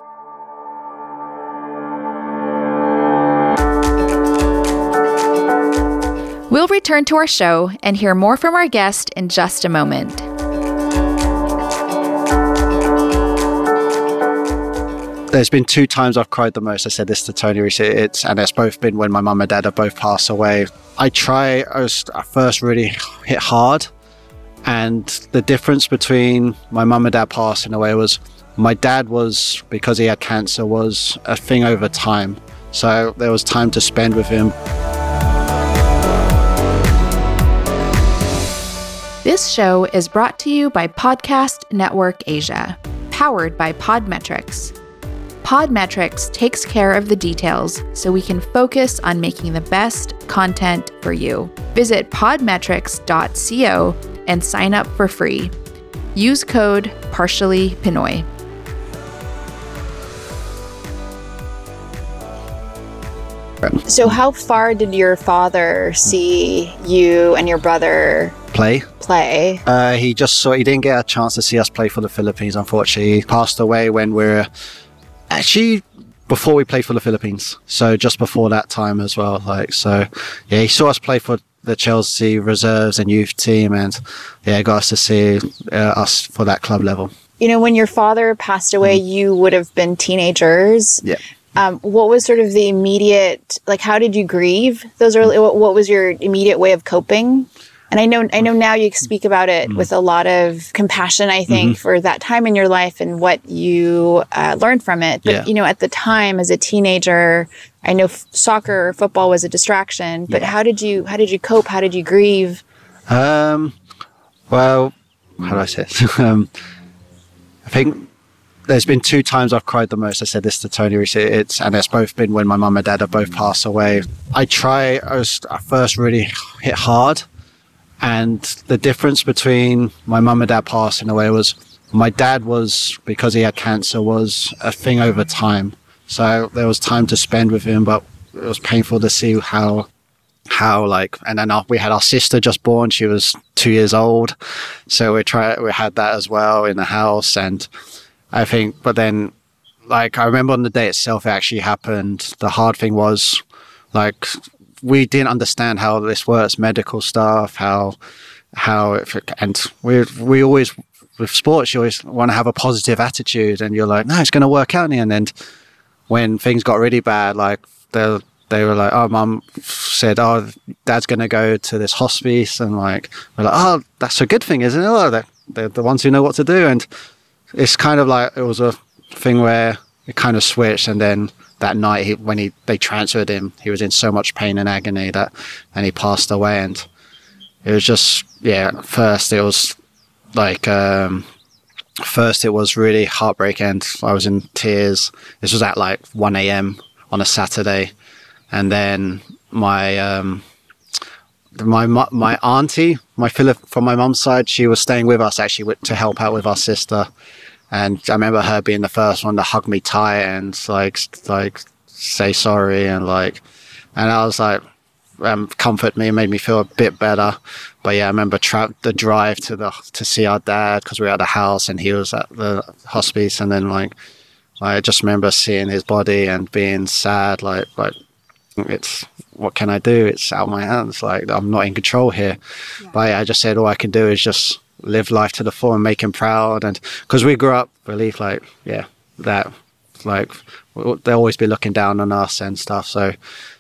We'll return to our show and hear more from our guest in just a moment. There's been two times I've cried the most. I said this to Tony recently. It's and it's both been when my mum and dad have both passed away. I try. I was I first really hit hard, and the difference between my mum and dad passing away was my dad was because he had cancer was a thing over time. So there was time to spend with him. This show is brought to you by Podcast Network Asia, powered by Podmetrics. Podmetrics takes care of the details so we can focus on making the best content for you. Visit podmetrics.co and sign up for free. Use code partially Pinoy. So, how far did your father see you and your brother Play. play? Uh, he just saw. He didn't get a chance to see us play for the Philippines. Unfortunately, he passed away when we we're actually before we played for the Philippines. So just before that time as well. Like so, yeah, he saw us play for the Chelsea reserves and youth team, and yeah, got us to see uh, us for that club level. You know, when your father passed away, you would have been teenagers. Yeah. Um, what was sort of the immediate, like, how did you grieve those early? What, what was your immediate way of coping? And I know, I know now you speak about it with a lot of compassion. I think for that time in your life and what you uh, learned from it. But Yeah. you know, at the time as a teenager, I know f- soccer or football was a distraction. But Yeah. how did you, how did you cope? How did you grieve? Um, well, how do I say it? *laughs* um, I think there's been two times I've cried the most. I said this to Tony recently. It's and it's both been when my mum and dad have both passed away. I try. I was I first really hit hard, and the difference between my mum and dad passing away was my dad was because he had cancer was a thing over time. So there was time to spend with him, but it was painful to see how how like and then we had our sister just born. She was two years old. So we try we had that as well in the house. And i think but then like i remember on the day itself it actually happened. The hard thing was like we didn't understand how this works medical stuff how how it, and we we always with sports you always want to have a positive attitude and you're like no it's going to work out in the end and when things got really bad, like they they were like, "Oh, mum said, oh, dad's gonna go to this hospice," and like we're like, "Oh, that's a good thing, isn't it? Oh, they're, they're the ones who know what to do." And it's kind of like it was a thing where it kind of switched, and then that night he, when he they transferred him, he was in so much pain and agony that, and he passed away, and it was just yeah. First, it was like um, first it was really heartbreaking I was in tears. This was at like 1 a.m. on a Saturday. And then my um, my my auntie, my Philip from my mum's side, she was staying with us actually to help out with our sister, and I remember her being the first one to hug me tight and like like say sorry and like, and I was like, um, comfort me, made me feel a bit better. But yeah, I remember tra- the drive to the to see our dad because we were at the house and he was at the hospice, and then like I just remember seeing his body and being sad, like like it's what can I do? It's out of my hands. Like I'm not in control here. But yeah, I just said all I can do is just live life to the full and make him proud. And because we grew up believe like yeah that like they'll always be looking down on us and stuff. So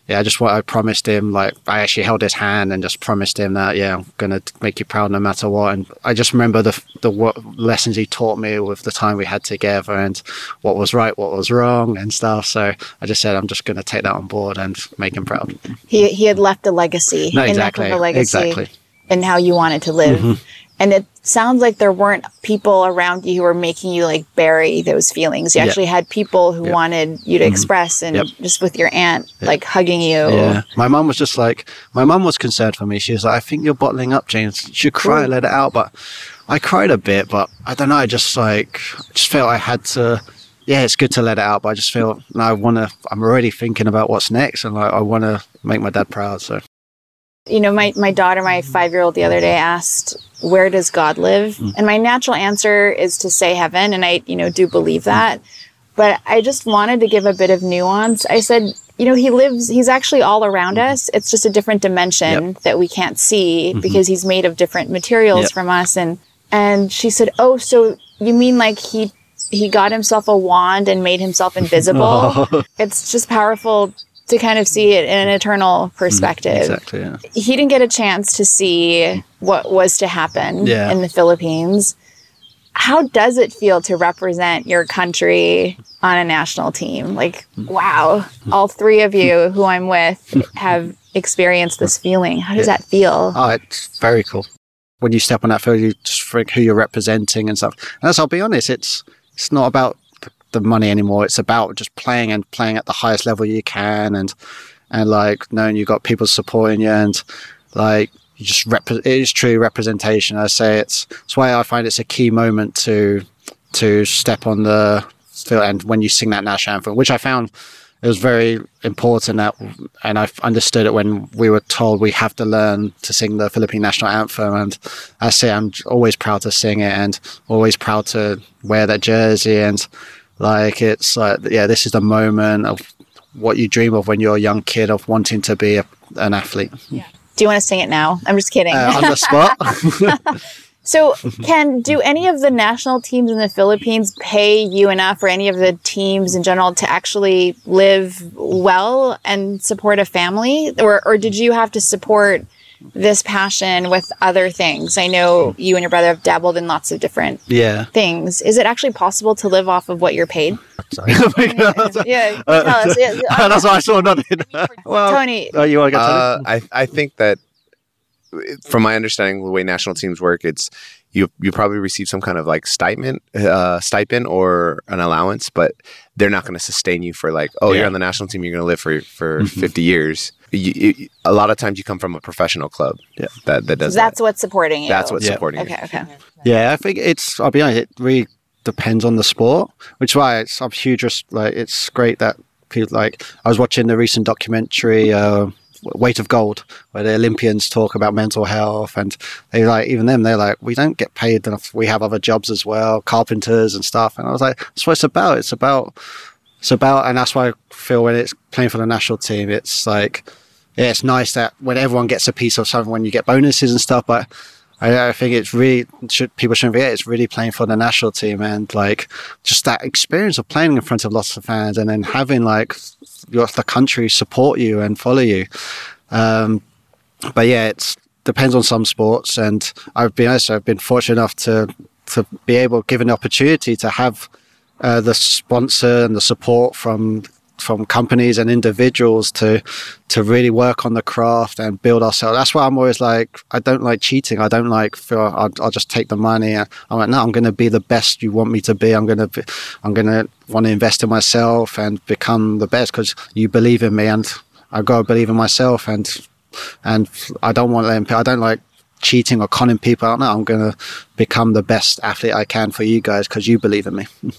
yeah, I just what I promised him. Like I actually held his hand and just promised him that yeah, I'm gonna make you proud no matter what. And I just remember the the what lessons he taught me with the time we had together and what was right, what was wrong, and stuff. So I just said I'm just gonna take that on board and make him proud. He he had left a legacy. No, exactly, a legacy exactly. in how you wanted to live. Mm-hmm. And it sounds like there weren't people around you who were making you like bury those feelings. You actually had people who wanted you to mm-hmm. express and Yep. just with your aunt like hugging you. Yeah. My mum was just like, my mum was concerned for me. She was like, I think you're bottling up, James. You should cry and let it out. But I cried a bit, but I don't know. I just like, I just felt I had to, yeah, it's good to let it out. But I just feel, no, I want to, I'm already thinking about what's next. And like, I want to make my dad proud. So, you know, my, my daughter, my five year old, the other day asked, Where does God live? Mm. And my natural answer is to say heaven. And I, you know, do believe mm. that. But I just wanted to give a bit of nuance. I said, you know, he lives, he's actually all around mm-hmm. us. It's just a different dimension that we can't see mm-hmm. because he's made of different materials Yep. from us. And, and she said, Oh, so you mean like he, he got himself a wand and made himself invisible? *laughs* it's just powerful to kind of see it in an eternal mm-hmm. perspective exactly. Yeah. he didn't get a chance to see what was to happen Yeah. in the Philippines. How does it feel to represent your country on a national team? Like, wow, *laughs* all three of you who I'm with have experienced this *laughs* feeling. How does that feel? Oh, it's very cool. When you step on that field, you just think who you're representing and stuff. And that's, I'll be honest, it's it's not about the- money anymore. It's about just playing and playing at the highest level you can, and and like knowing you've got people supporting you, and like you just rep- it is true representation. I say it's it's why I find it's a key moment to to step on the field and when you sing that national anthem, which I found it was very important that, and I understood it when we were told we have to learn to sing the Philippine national anthem. And I say I'm always proud to sing it and always proud to wear that jersey. And like it's like yeah, this is the moment of what you dream of when you're a young kid of wanting to be a, an athlete. Yeah. Do you want to sing it now? I'm just kidding. Uh, on the spot. *laughs* *laughs* So, can do any of the national teams in the Philippines pay you enough, or any of the teams in general, to actually live well and support a family, or or did you have to support this passion with other things? I know you and your brother have dabbled in lots of different yeah. things. Is it actually possible to live off of what you're paid? Sorry. *laughs* *laughs* Yeah, Uh, tell us. Yeah, *laughs* That's why I saw nothing. well, Tony, oh, you want to go? Uh, Tony? I I think that from my understanding, the way national teams work, it's you you probably receive some kind of like stipend, uh, stipend or an allowance, but they're not going to sustain you for like, oh, Yeah. you're on the national team, you're going to live for for Mhm. 50 years. You, you, a lot of times, you come from a professional club. Yeah. that that does that's that. what's supporting you. That's what's Yeah. supporting Okay, you. okay. Yeah, I think it's. I'll be honest. It really depends on the sport, which is why it's. I'm huge. res- Like it's great that people like. I was watching the recent documentary, uh, Weight of Gold, where the Olympians talk about mental health, and they like even them. They're like, we don't get paid enough. We have other jobs as well, carpenters and stuff. And I was like, that's what it's about. It's about. It's about, and that's why I feel when it's playing for the national team, it's like, yeah, it's nice that when everyone gets a piece of something, when you get bonuses and stuff, but I, I think it's really should people shouldn't forget it's really playing for the national team and like just that experience of playing in front of lots of fans and then having like your the country support you and follow you. Um, but yeah, it depends on some sports, and I've been honest, I've been fortunate enough to to be able given the opportunity to have uh, the sponsor and the support from from companies and individuals to to really work on the craft and build ourselves. That's why I'm always like, I don't like cheating. I don't like feel I'll, I'll just take the money. I'm like, no, I'm going to be the best you want me to be. I'm going to be, I'm going to want to invest in myself and become the best because you believe in me and I've got to believe in myself, and and I don't want them. I don't like cheating or conning people out. No, I'm going to become the best athlete I can for you guys because you believe in me. *laughs*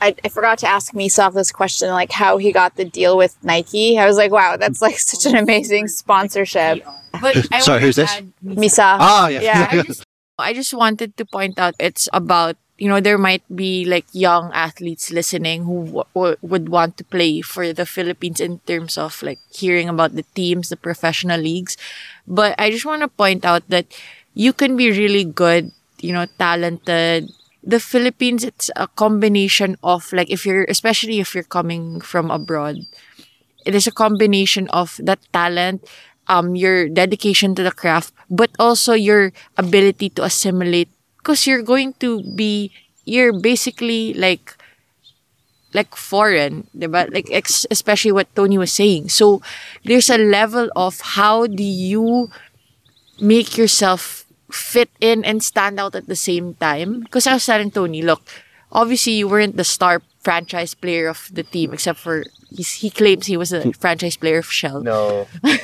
I, I forgot to ask Misagh this question, like how he got the deal with Nike. I was like, wow, that's like such an amazing sponsorship. But I Sorry, who's this? add- Misagh. Ah, yeah. Yeah. I just, I just wanted to point out it's about you know there might be like young athletes listening who w- w- would want to play for the Philippines in terms of like hearing about the teams, the professional leagues. But I just want to point out that you can be really good, you know, talented. The Philippines, it's a combination of like if you're especially if you're coming from abroad, it is a combination of that talent, um, your dedication to the craft, but also your ability to assimilate. Because you're going to be, you're basically like, like foreign, but Like ex- especially what Tony was saying. So there's a level of how do you make yourself fit in and stand out at the same time. Because I was telling Tony, look, obviously you weren't the star franchise player of the team, except for he's, he claims he was a *laughs* franchise player of Shell. No. *laughs*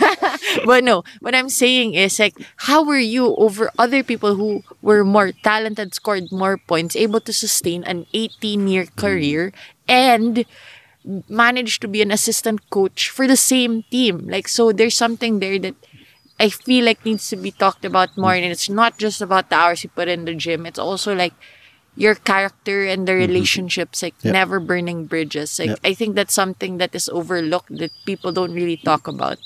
But no, what I'm saying is like, how were you over other people who were more talented, scored more points, able to sustain an 18 year mm. career and managed to be an assistant coach for the same team? Like, so there's something there that I feel like needs to be talked about more. And it's not just about the hours you put in the gym, it's also like, your character and the relationships, like Yep. never burning bridges. Like Yep. I think that's something that is overlooked that people don't really talk about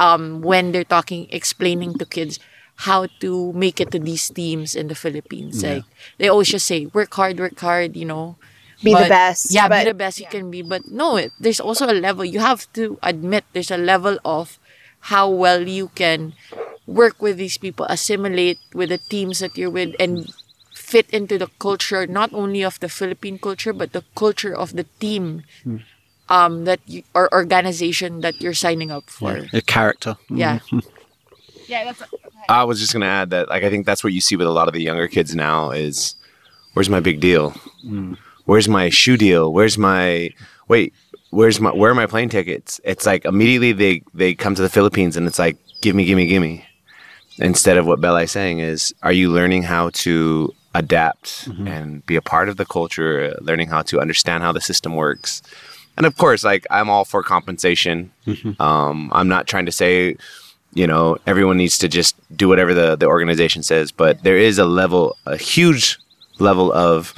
um, when they're talking, explaining to kids how to make it to these teams in the Philippines. Like they always just say, work hard, work hard, you know. Be the best, Yeah, but- be the best you can be. But no, it, there's also a level. You have to admit there's a level of how well you can work with these people, assimilate with the teams that you're with, and fit into the culture not only of the Philippine culture but the culture of the team hmm. um that you, or organization that you're signing up for. Your character. Hmm. Yeah. *laughs* Yeah, that's I was just gonna add that like I think that's what you see with a lot of the younger kids now is where's my big deal? Hmm. Where's my shoe deal? Where's my wait, where's my where are my plane tickets? It's like immediately they they come to the Philippines and it's like give me, give me, give me. Instead of what Bella is saying is are you learning how to adapt and be a part of the culture, learning how to understand how the system works. And of course, like I'm all for compensation. Um, I'm not trying to say you know everyone needs to just do whatever the, the organization says but there is a level a huge level of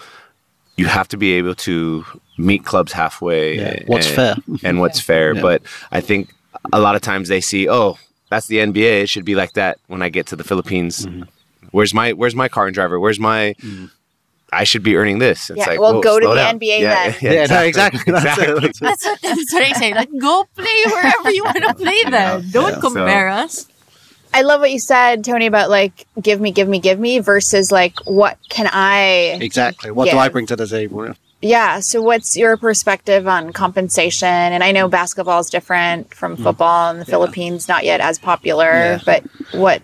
you have to be able to meet clubs halfway Yeah, what's and, fair. and what's fair Yeah. but i think a lot of times they see oh that's the nba it should be like that when i get to the philippines Mm-hmm. where's my where's my car and driver where's my i should be earning this it's Yeah, like well, whoa, go to the down. NBA yeah, then. *laughs* yeah, Yeah, no, exactly. That's *laughs* it. exactly. That's what, that's what I say. Like go play wherever you want to play then. Don't Yeah. compare us. I love what you said, Tony, about like give me, give me, give me versus like what can I Exactly. What do I bring to the table? Yeah. So, what's your perspective on compensation? And I know basketball is different from football in the Philippines, not yet as popular. Yeah. But what?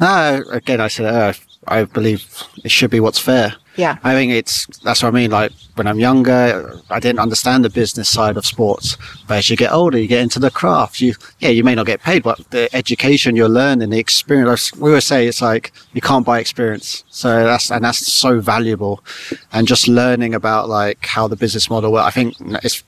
No, again, I said uh, I believe it should be what's fair. Yeah. I think it's that's what I mean. Like when I'm younger, I didn't understand the business side of sports. But as you get older, you get into the craft. You yeah, you may not get paid, but the education you're learning, the experience. We always say it's like you can't buy experience. So that's and that's so valuable. And just learning about like how the business model works. I think it's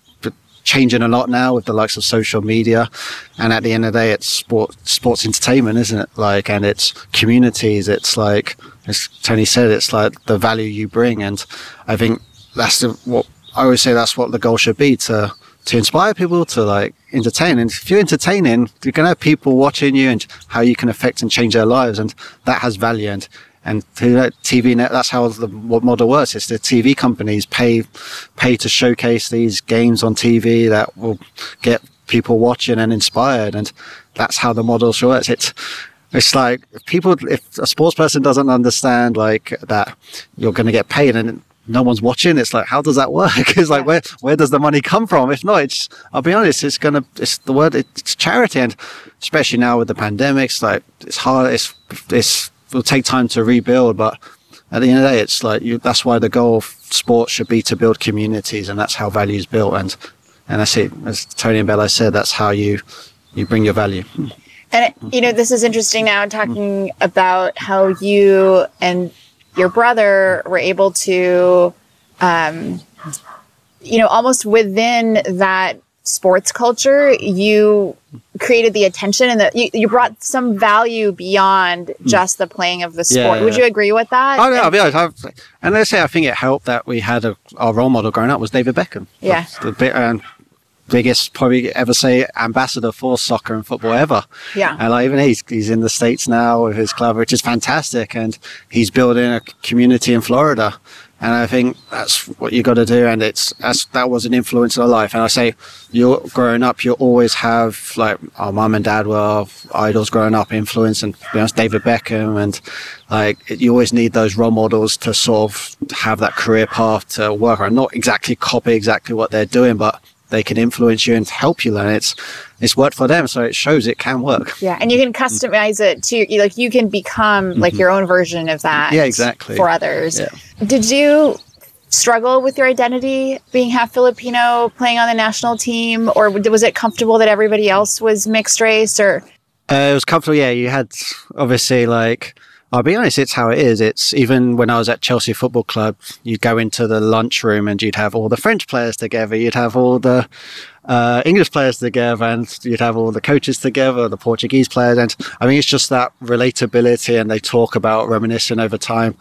changing a lot now with the likes of social media. And at the end of the day it's sport sports entertainment isn't it? Like and it's communities. It's like as tony said it's like the value you bring. And i think that's the, what i always say that's what the goal should be to to inspire people to like entertain. And if you're entertaining you're going to have people watching you and how you can affect and change their lives. And that has value. And and TV net, that's how the model works. It's the TV companies pay pay to showcase these games on TV that will get people watching and inspired, and that's how the model works. It's it's like if people if a sports person doesn't understand like that you're going to get paid and no one's watching it's like how does that work? *laughs* It's like where where does the money come from? If not it's i'll be honest it's gonna it's the word it's charity. And especially now with the pandemics like it's hard it's it's it'll take time to rebuild but at the end of the day it's like you that's why the goal of sport should be to build communities and that's how value is built and and that's it as tony and bella said that's how you you bring your value. And you know, this is interesting now talking about how you and your brother were able to, um, you know, almost within that sports culture, you created the attention and that you, you brought some value beyond hmm. just the playing of the sport. Yeah. Would you agree with that? Oh, no, I'll be honest. I've, and let's say I think it helped that we had a, our role model growing up was David Beckham. Yeah. The, bit and biggest probably ever say ambassador for soccer and football ever. Yeah. And like even he's he's in the states now with his club, which is fantastic, and he's building a community in Florida. And I think that's what you got to do, and it's that was an influence in our life. And I say, you're growing up, you always have like our mum and dad were idols growing up, influence, and to be honest, David Beckham, and like you always need those role models to sort of have that career path to work on. Not exactly copy exactly what they're doing, but they can influence you and help you learn. It's it's worked for them, so it shows it can work. Yeah, and you can customize it to like you can become like your own version of that. Mm-hmm. Yeah, exactly. For others. Yeah. Did you struggle with your identity being half Filipino, playing on the national team, or was it comfortable that everybody else was mixed race? Or Uh, it was comfortable. Yeah, you had obviously like. I'll be honest, it's how it is. It's even when I was at Chelsea Football Club, you'd go into the lunchroom and you'd have all the French players together, you'd have all the uh, English players together, and you'd have all the coaches together, the Portuguese players. And I mean, it's just that relatability, and they talk about reminiscing over time.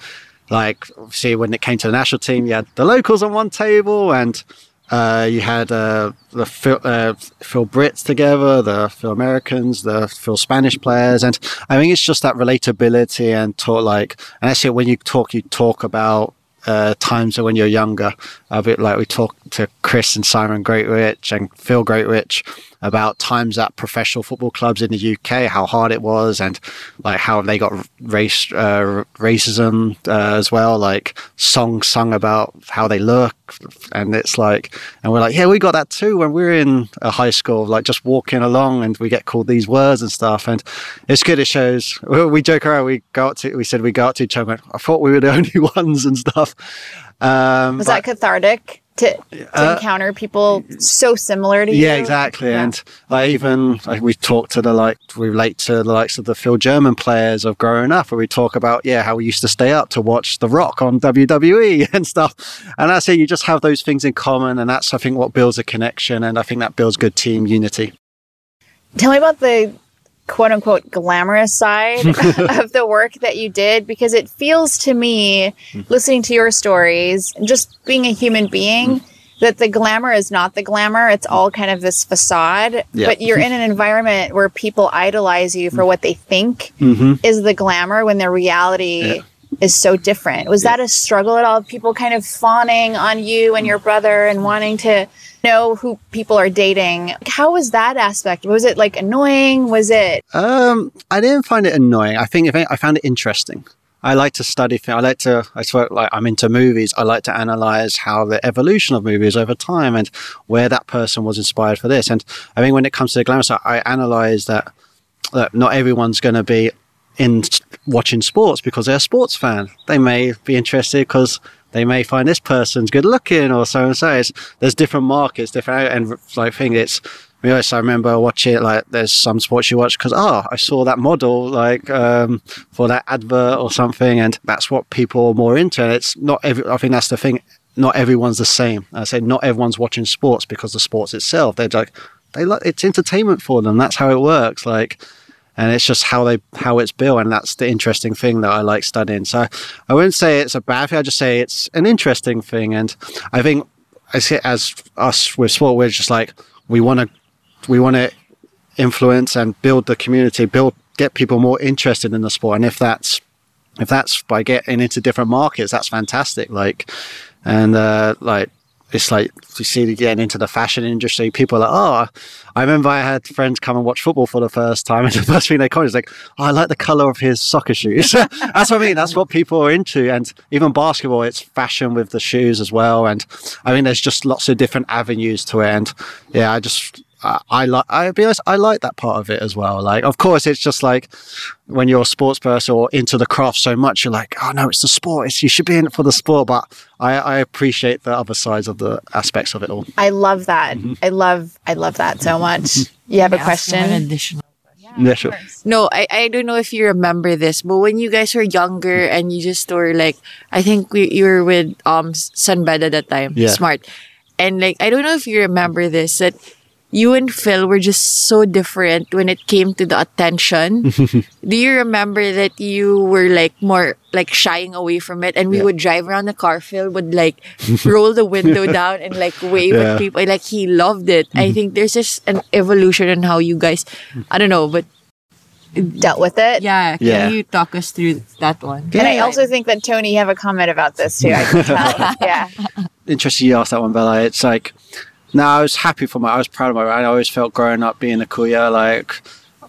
Like, see, when it came to the national team, you had the locals on one table, and uh, you had uh, the Phil, uh, Phil Brits together, the Phil Americans, the Phil Spanish players, and I think it's just that relatability and talk like, and actually when you talk, you talk about uh, times when you're younger, a bit like we talked to Chris and Simon Greatwich and Phil Greatwich about times at professional football clubs in the UK, how hard it was, and like how they got race uh, racism uh, as well, like songs sung about how they look, and it's like, and we're like, yeah, we got that too when we were in a high school, like just walking along, and we get called these words and stuff, and it's good. It shows. We joke around. We go out to. We said we go out to each other. I thought we were the *laughs* only ones and stuff. Um, was that cathartic to, to Uh, encounter people so similar to you? yeah, exactly. Yeah. And I even like we talk to the like we relate to the likes of the Phil German players of growing up, where we talk about yeah how we used to stay up to watch The Rock on WWE *laughs* and stuff. And that's it. You just have those things in common, and that's I think what builds a connection, and I think that builds good team unity. Tell me about the quote unquote glamorous side *laughs* of the work that you did because it feels to me, listening to your stories, and just being a human being, that the glamour is not the glamour. It's all kind of this facade. Yeah. But you're in an environment where people idolize you for what they think Mm-hmm. is the glamour when the reality. Yeah. Is so different. Was that a struggle at all? People kind of fawning on you and your brother and wanting to know who people are dating. How was that aspect? Was it like annoying? Was it Um, I didn't find it annoying. I think I found it interesting. I like to study. I like to. I swear, like I'm into movies. I like to analyze how the evolution of movies over time and where that person was inspired for this. And I think when it comes to the glamour side, I analyze that, that not everyone's going to be in watching sports because they're a sports fan. They may be interested because they may find this person's good looking or so and so. It's, there's different markets, different and like thing. It's Yes, I remember watching. Like, there's some sports you watch because oh, I saw that model like um, for that advert or something, and that's what people are more into. It's not every. I think that's the thing. Not everyone's the same. I say not everyone's watching sports because the sports itself. They're like they like it's entertainment for them. That's how it works. Like, and it's just how they how it's built, and that's the interesting thing that I like studying. So I wouldn't say it's a bad thing. I just say it's an interesting thing, and I think it as us with sport. We're just like we want to we want to influence and build the community, build get people more interested in the sport. And if that's if that's by getting into different markets, that's fantastic. Like and uh, like it's like you see getting into the fashion industry. People are like, oh, I remember I had friends come and watch football for the first time, *laughs* and the first thing they comment is like, oh, I like the color of his soccer shoes. *laughs* that's what I mean. That's what people are into, and even basketball, it's fashion with the shoes as well. And I mean, there's just lots of different avenues to it. And yeah, I just I, I like. I'll be honest, I like that part of it as well. Like, of course, it's just like when you're a sports person or into the craft so much, you're like, oh no, it's the sport. It's, you should be in it for the sport. But I, I appreciate the other sides of the aspects of it all. I love that. I love I love that so much. You have a An question? additional. Yeah, sure. No, I, I don't know if you remember this, but when you guys were younger and you just were like, I think we, you were with um Sunbed at that time, Yeah. smart, and like I don't know if you remember this that you and Phil were just so different when it came to the attention. *laughs* Do you remember that you were like more like shying away from it, and we Yeah. would drive around the car. Phil would like roll the window *laughs* down and like wave Yeah. at people. Like he loved it. I mm-hmm. think there's just an evolution in how you guys. I don't know, but Dealt with it. yeah, can Yeah. you talk us through that one? And I also think that Tony, you have a comment about this too. I can tell. *laughs* yeah. interesting you asked that one, Bella. It's like, no, I was happy for my, I was proud of my, I always felt growing up being a Kuya, like,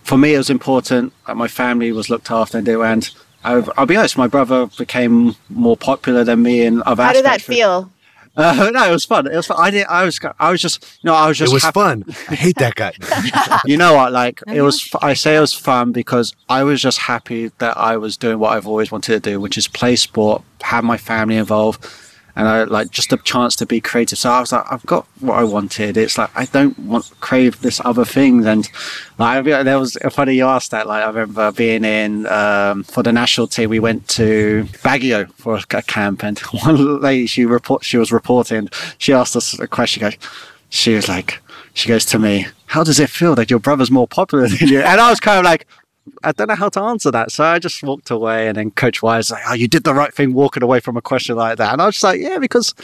for me, it was important that my family was looked after and do. And I, I'll be honest, my brother became more popular than me in other How did that aspects. feel? Uh, *laughs* no, it was fun. It was fun. I did. I was. I was just. You know, I was just. it was happy- fun. I hate that guy. *laughs* you know what? Like it was. I say it was fun because I was just happy that I was doing what I've always wanted to do, which is play sport, have my family involved, and I like just a chance to be creative. So I was like, I've got what I wanted. It's like I don't want crave this other things. And like there was a funny you asked that. Like I remember being in um, for the national team. We went to Baguio for a, a camp, and *laughs* one lady she report she was reporting. She asked us a question. She goes, she was like, she goes to me, "How does it feel that your brother's more popular than you?" And I was kind of like. I don't know how to answer that. So I just walked away and then Coach Weiss like, Oh, you did the right thing walking away from a question like that. And I was just like, Yeah, because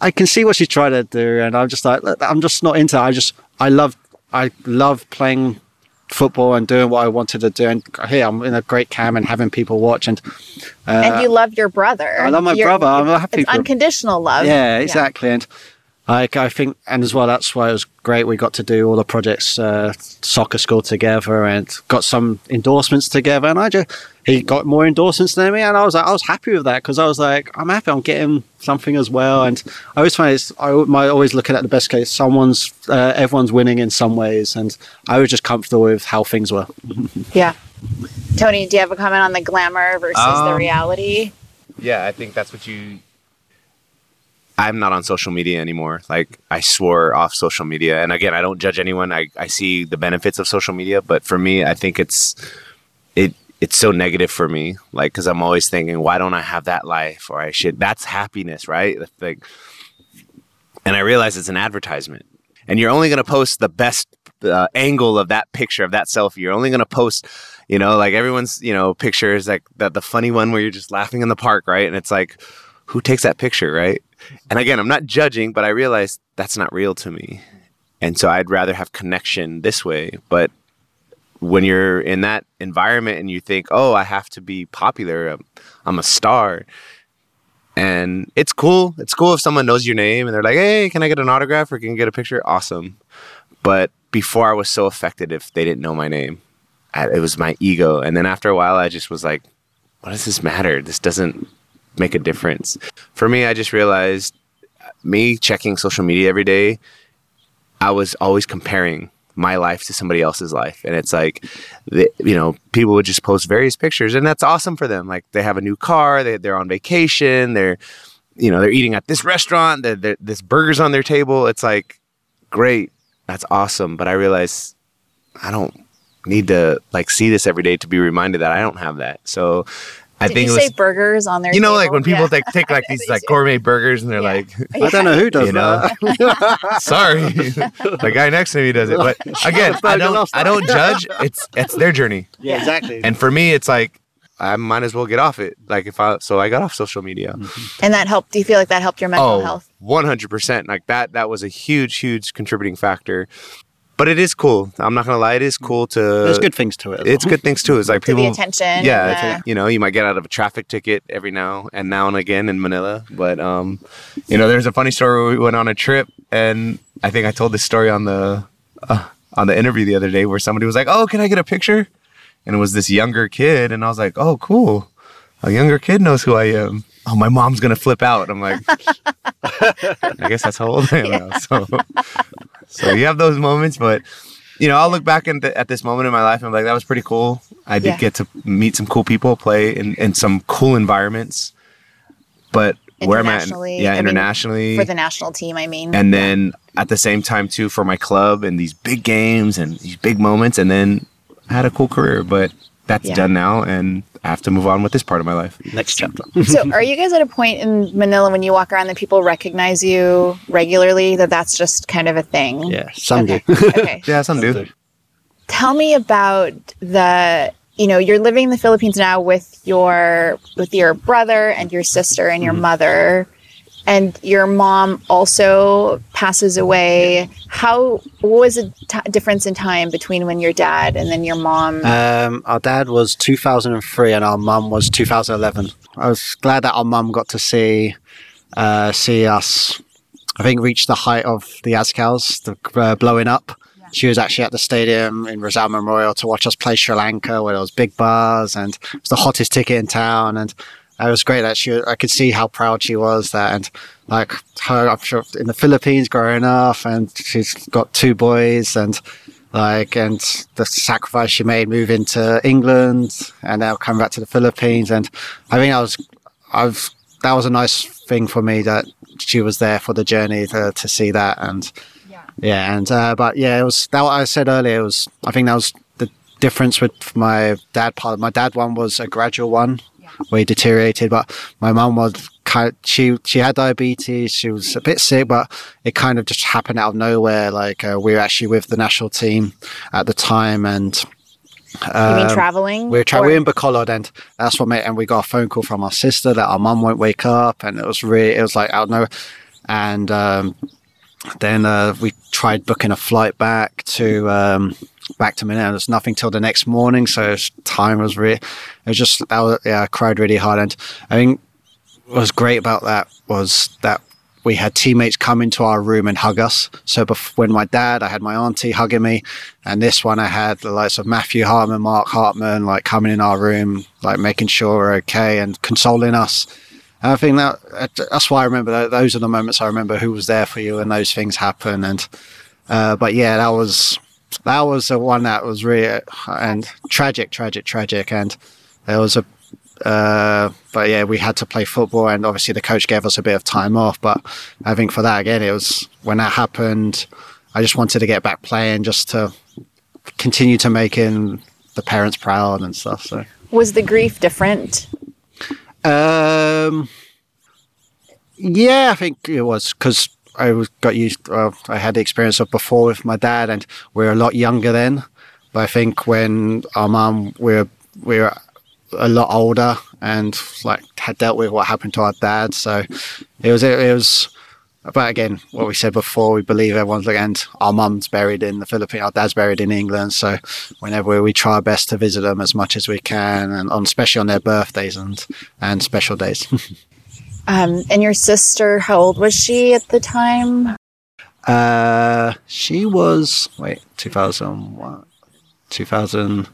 I can see what she's trying to do. And I'm just like, I'm just not into it. I just I love I love playing football and doing what I wanted to do. And here I'm in a great camp and having people watch and uh, and you love your brother. I love my You're- brother. I'm happy It's for- unconditional love. yeah, exactly. And like I think, and as well, that's why it was great. We got to do all the projects, uh, soccer school together, and got some endorsements together. And I just he got more endorsements than me, and I was like, I was happy with that because I was like, I'm happy. I'm getting something as well. And I always find it's I my always looking at the best case. Someone's uh, everyone's winning in some ways, and I was just comfortable with how things were. *laughs* Yeah. Tony, do you have a comment on the glamour versus the Um, reality? yeah, I think that's what you. I'm not on social media anymore. Like I swore off social media, and again, I don't judge anyone. I, I see the benefits of social media, but for me, I think it's it it's so negative for me. Like because I'm always thinking, why don't I have that life? Or I should. That's happiness, right? Like, and I realize it's an advertisement, and you're only going to post the best uh, angle of that picture of that selfie. You're only going to post, you know, like everyone's, you know, picture is like the, the funny one where you're just laughing in the park, right? And it's like, who takes that picture, right? And again, I'm not judging, but I realize that's not real to me. And so I'd rather have connection this way. But when you're in that environment and you think, oh, I have to be popular, I'm, I'm a star. And it's cool. It's cool if someone knows your name and they're like, hey, can I get an autograph or can you get a picture? Awesome. But before I was so affected if they didn't know my name. I, it was my ego. And then after a while, I just was like, what does this matter? This doesn't make a difference. For me, I just realized me checking social media every day, I was always comparing my life to somebody else's life. And it's like, the, you know, people would just post various pictures and that's awesome for them. Like they have a new car, they, they're on vacation, they're, you know, they're eating at this restaurant, they're, they're, this burger's on their table. It's like, great, that's awesome. But I realize I don't need to like see this every day to be reminded that I don't have that. So I Did think you it was, say burgers on their you know, like when people Yeah. take, take like these like *laughs* gourmet burgers and they're Yeah. like, I don't know who *laughs* does You know? that. *laughs* sorry, the guy next to me does it. But again, I don't, I don't judge. It's, it's their journey. yeah, exactly. And for me, it's like, I might as well get off it. Like if I, so I got off social media. Mm-hmm. and that helped. Do you feel like that helped your mental Oh, health? 100%. Like that, that was a huge, huge contributing factor. But it is cool. I'm not going to lie. It is cool to, There's good things to it. it's well. good things too. It's like To people, the attention. yeah, the- you know, you might get out of a traffic ticket every now and now and again in Manila. But um, you know, there's a funny story where we went on a trip, and I think I told this story on the uh, on the interview the other day where somebody was like, "Oh, can I get a picture?" And it was this younger kid, and I was like, "Oh, cool, a younger kid knows who I am." Oh, my mom's gonna flip out. I'm like, *laughs* I guess that's how old I am now. So so you have those moments, but you know, I'll look back at, the, at this moment in my life and I'm like, that was pretty cool. I did Yeah. get to meet some cool people, play in, in some cool environments. But where am I? Yeah, I mean, internationally. for the national team. I mean, and then at the same time too for my club and these big games and these big moments and then I had a cool career but that's Yeah. done now and I have to move on with this part of my life. Next chapter. *laughs* so are you guys at a point in Manila when you walk around that people recognize you regularly? That that's just kind of a thing. yeah, some Okay. do. *laughs* okay. *laughs* Yeah, some do. Tell me about the. You know, you're living in the Philippines now with your with your brother and your sister and your mm-hmm. mother, and your mom also passes away. How what was the t- difference in time between when your dad and then your mom? Um, our dad was 2003 and our mom was 2011. I was glad that our mom got to see uh, see us. I think reach the height of the Azkals, the uh, blowing up. She was actually at the stadium in Rizal Memorial to watch us play Sri Lanka, where there was big bars and it was the hottest ticket in town. And it was great that she. I could see how proud she was that, and like her, I'm sure in the Philippines growing up, and she's got two boys, and like and the sacrifice she made moving to England and now coming back to the Philippines. And I think I was I've that was a nice thing for me that she was there for the journey to, to see that and yeah, and uh, but yeah it was that what I said earlier it was I think that was the difference with my dad part. My dad one was a gradual one he deteriorated but my mum was kind she she had diabetes she was a bit sick but it kind of just happened out of nowhere like uh, we were actually with the national team at the time and you mean um, traveling? we were, tra- Or- we were in Bacolod, and that's what made. And we got a phone call from our sister that our mum won't wake up, and it was really, it was like out of nowhere. And um, then uh, we tried booking a flight back to um, back to Manila. There's nothing till the next morning, so time was really. It was just that was, yeah, I cried really hard, and I think what was great about that was that we had teammates come into our room and hug us. So bef- when my dad, I had my auntie hugging me, and this one I had the likes of Matthew Hartmann, Mark Hartmann, like coming in our room, like making sure we're okay and consoling us. And I think that that's why I remember tho- those are the moments I remember who was there for you when those things happen. And uh, but yeah, that was that was the one that was really and tragic, tragic, tragic. And there was a uh, but yeah, we had to play football, and obviously the coach gave us a bit of time off. But I think for that again, it was when that happened. I just wanted to get back playing, just to continue to making the parents proud and stuff. So, was the grief different? um, yeah, I think it was because I was got used. Uh, I had the experience of before with my dad, and we are a lot younger then. But I think when our mum, we're we were a lot older and like had dealt with what happened to our dad. So it was it was. But again, what we said before, we believe everyone's and our mum's buried in the Philippines, our dad's buried in England. So whenever we try our best to visit them as much as we can, and on especially on their birthdays and and special days. *laughs* Um, and your sister, how old was she at the time? Uh, she was wait, two thousand one, two thousand.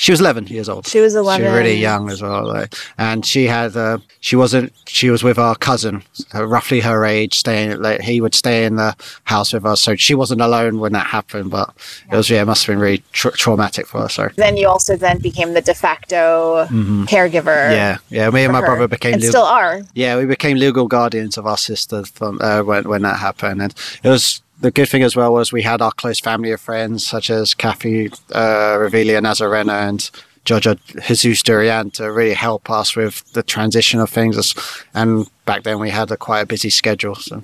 She was eleven years old. She was 11. She 11. was really young as well, like, and she had. Uh, she wasn't. She was with our cousin, roughly her age. Staying, like, he would stay in the house with us, so she wasn't alone when that happened. But it was, yeah, it must have been really tra- traumatic for her. So, Then you also then became the de facto caregiver. yeah, yeah. Me and my her. brother became and legal- still are. Yeah, we became legal guardians of our sister from uh, when when that happened, and it was the good thing as well was we had our close family of friends such as Kathy uh, Revelia Nazarena and Jojo Jesus Durian to really help us with the transition of things. And back then we had a quite a busy schedule, so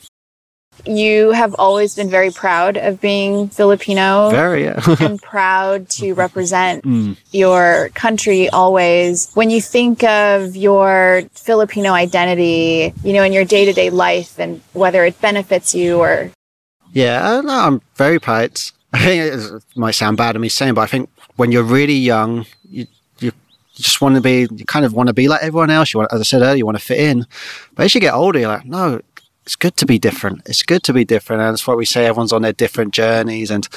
You have always been very proud of being Filipino very yeah. *laughs* and proud to represent Mm. your country always. When you think of your Filipino identity, you know, in your day to day life and whether it benefits you or Yeah, uh, I'm very proud. I think it might sound bad of me saying, but I think when you're really young, you you just want to be, you kind of want to be like everyone else. You want, as I said earlier, you want to fit in. But as you get older, you're like, no, it's good to be different. It's good to be different, and that's what we say. Everyone's on their different journeys, and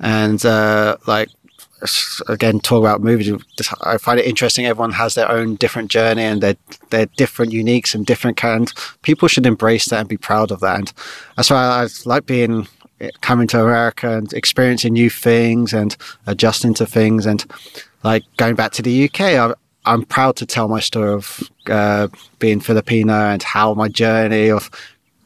and uh, like again, talk about movies. I find it interesting. Everyone has their own different journey, and they're they're different, uniques, and different kinds People should embrace that and be proud of that. And that's why I like being coming to America and experiencing new things and adjusting to things and like going back to the UK. I, I'm proud to tell my story of uh, being Filipino and how my journey of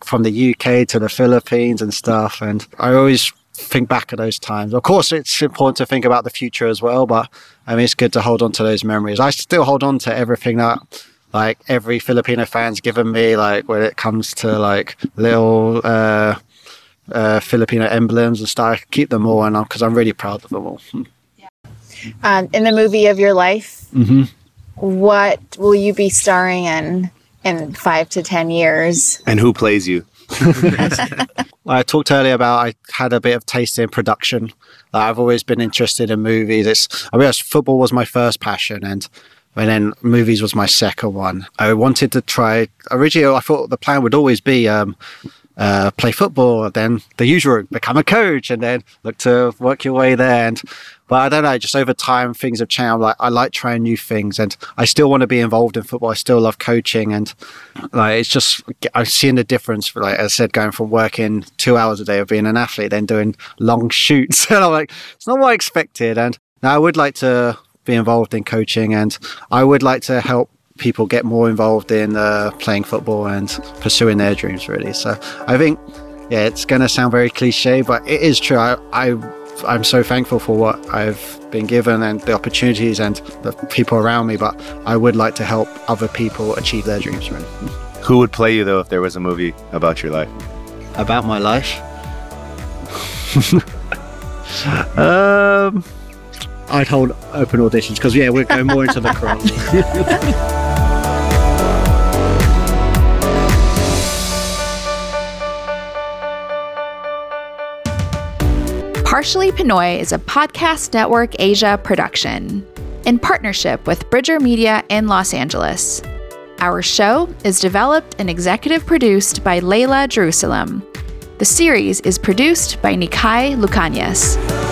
from the UK to the Philippines and stuff. And I always think back at those times. Of course, it's important to think about the future as well, but I mean, it's good to hold on to those memories. I still hold on to everything that like every Filipino fan's given me, like when it comes to like little uh, uh, Filipino emblems and stuff. I keep them all, and because I'm really proud of them all. Um, in the movie of your life, Mhm. what will you be starring in in five to ten years? And who plays you? *laughs* I talked earlier about I had a bit of taste in production. Like, I've always been interested in movies. It's I realized football was my first passion, and and then movies was my second one. I wanted to try. Originally, I thought the plan would always be um, uh, play football, then the usual become a coach, and then look to work your way there. And but I don't know. Just over time, things have changed. Like I like trying new things, and I still want to be involved in football. I still love coaching, and like it's just I'm seeing the difference. Like I said, going from working two hours a day of being an athlete, then doing long *laughs* shoots, and I'm like, it's not what I expected. And now I would like to be involved in coaching, and I would like to help people get more involved in uh, playing football and pursuing their dreams. Really, so I think yeah, it's going to sound very cliche, but it is true. I, I I'm so thankful for what I've been given and the opportunities and the people around me. But I would like to help other people achieve their dreams. Really. Who would play you though if there was a movie about your life? About my life. *laughs* um, I'd hold open auditions because yeah, we're going more into the *laughs* crowd. Partially Pinoy is a Podcast Network Asia production in partnership with Bridger Media in Los Angeles. Our show is developed and executive produced by Layla Jerusalem. The series is produced by Nikai Lucanias.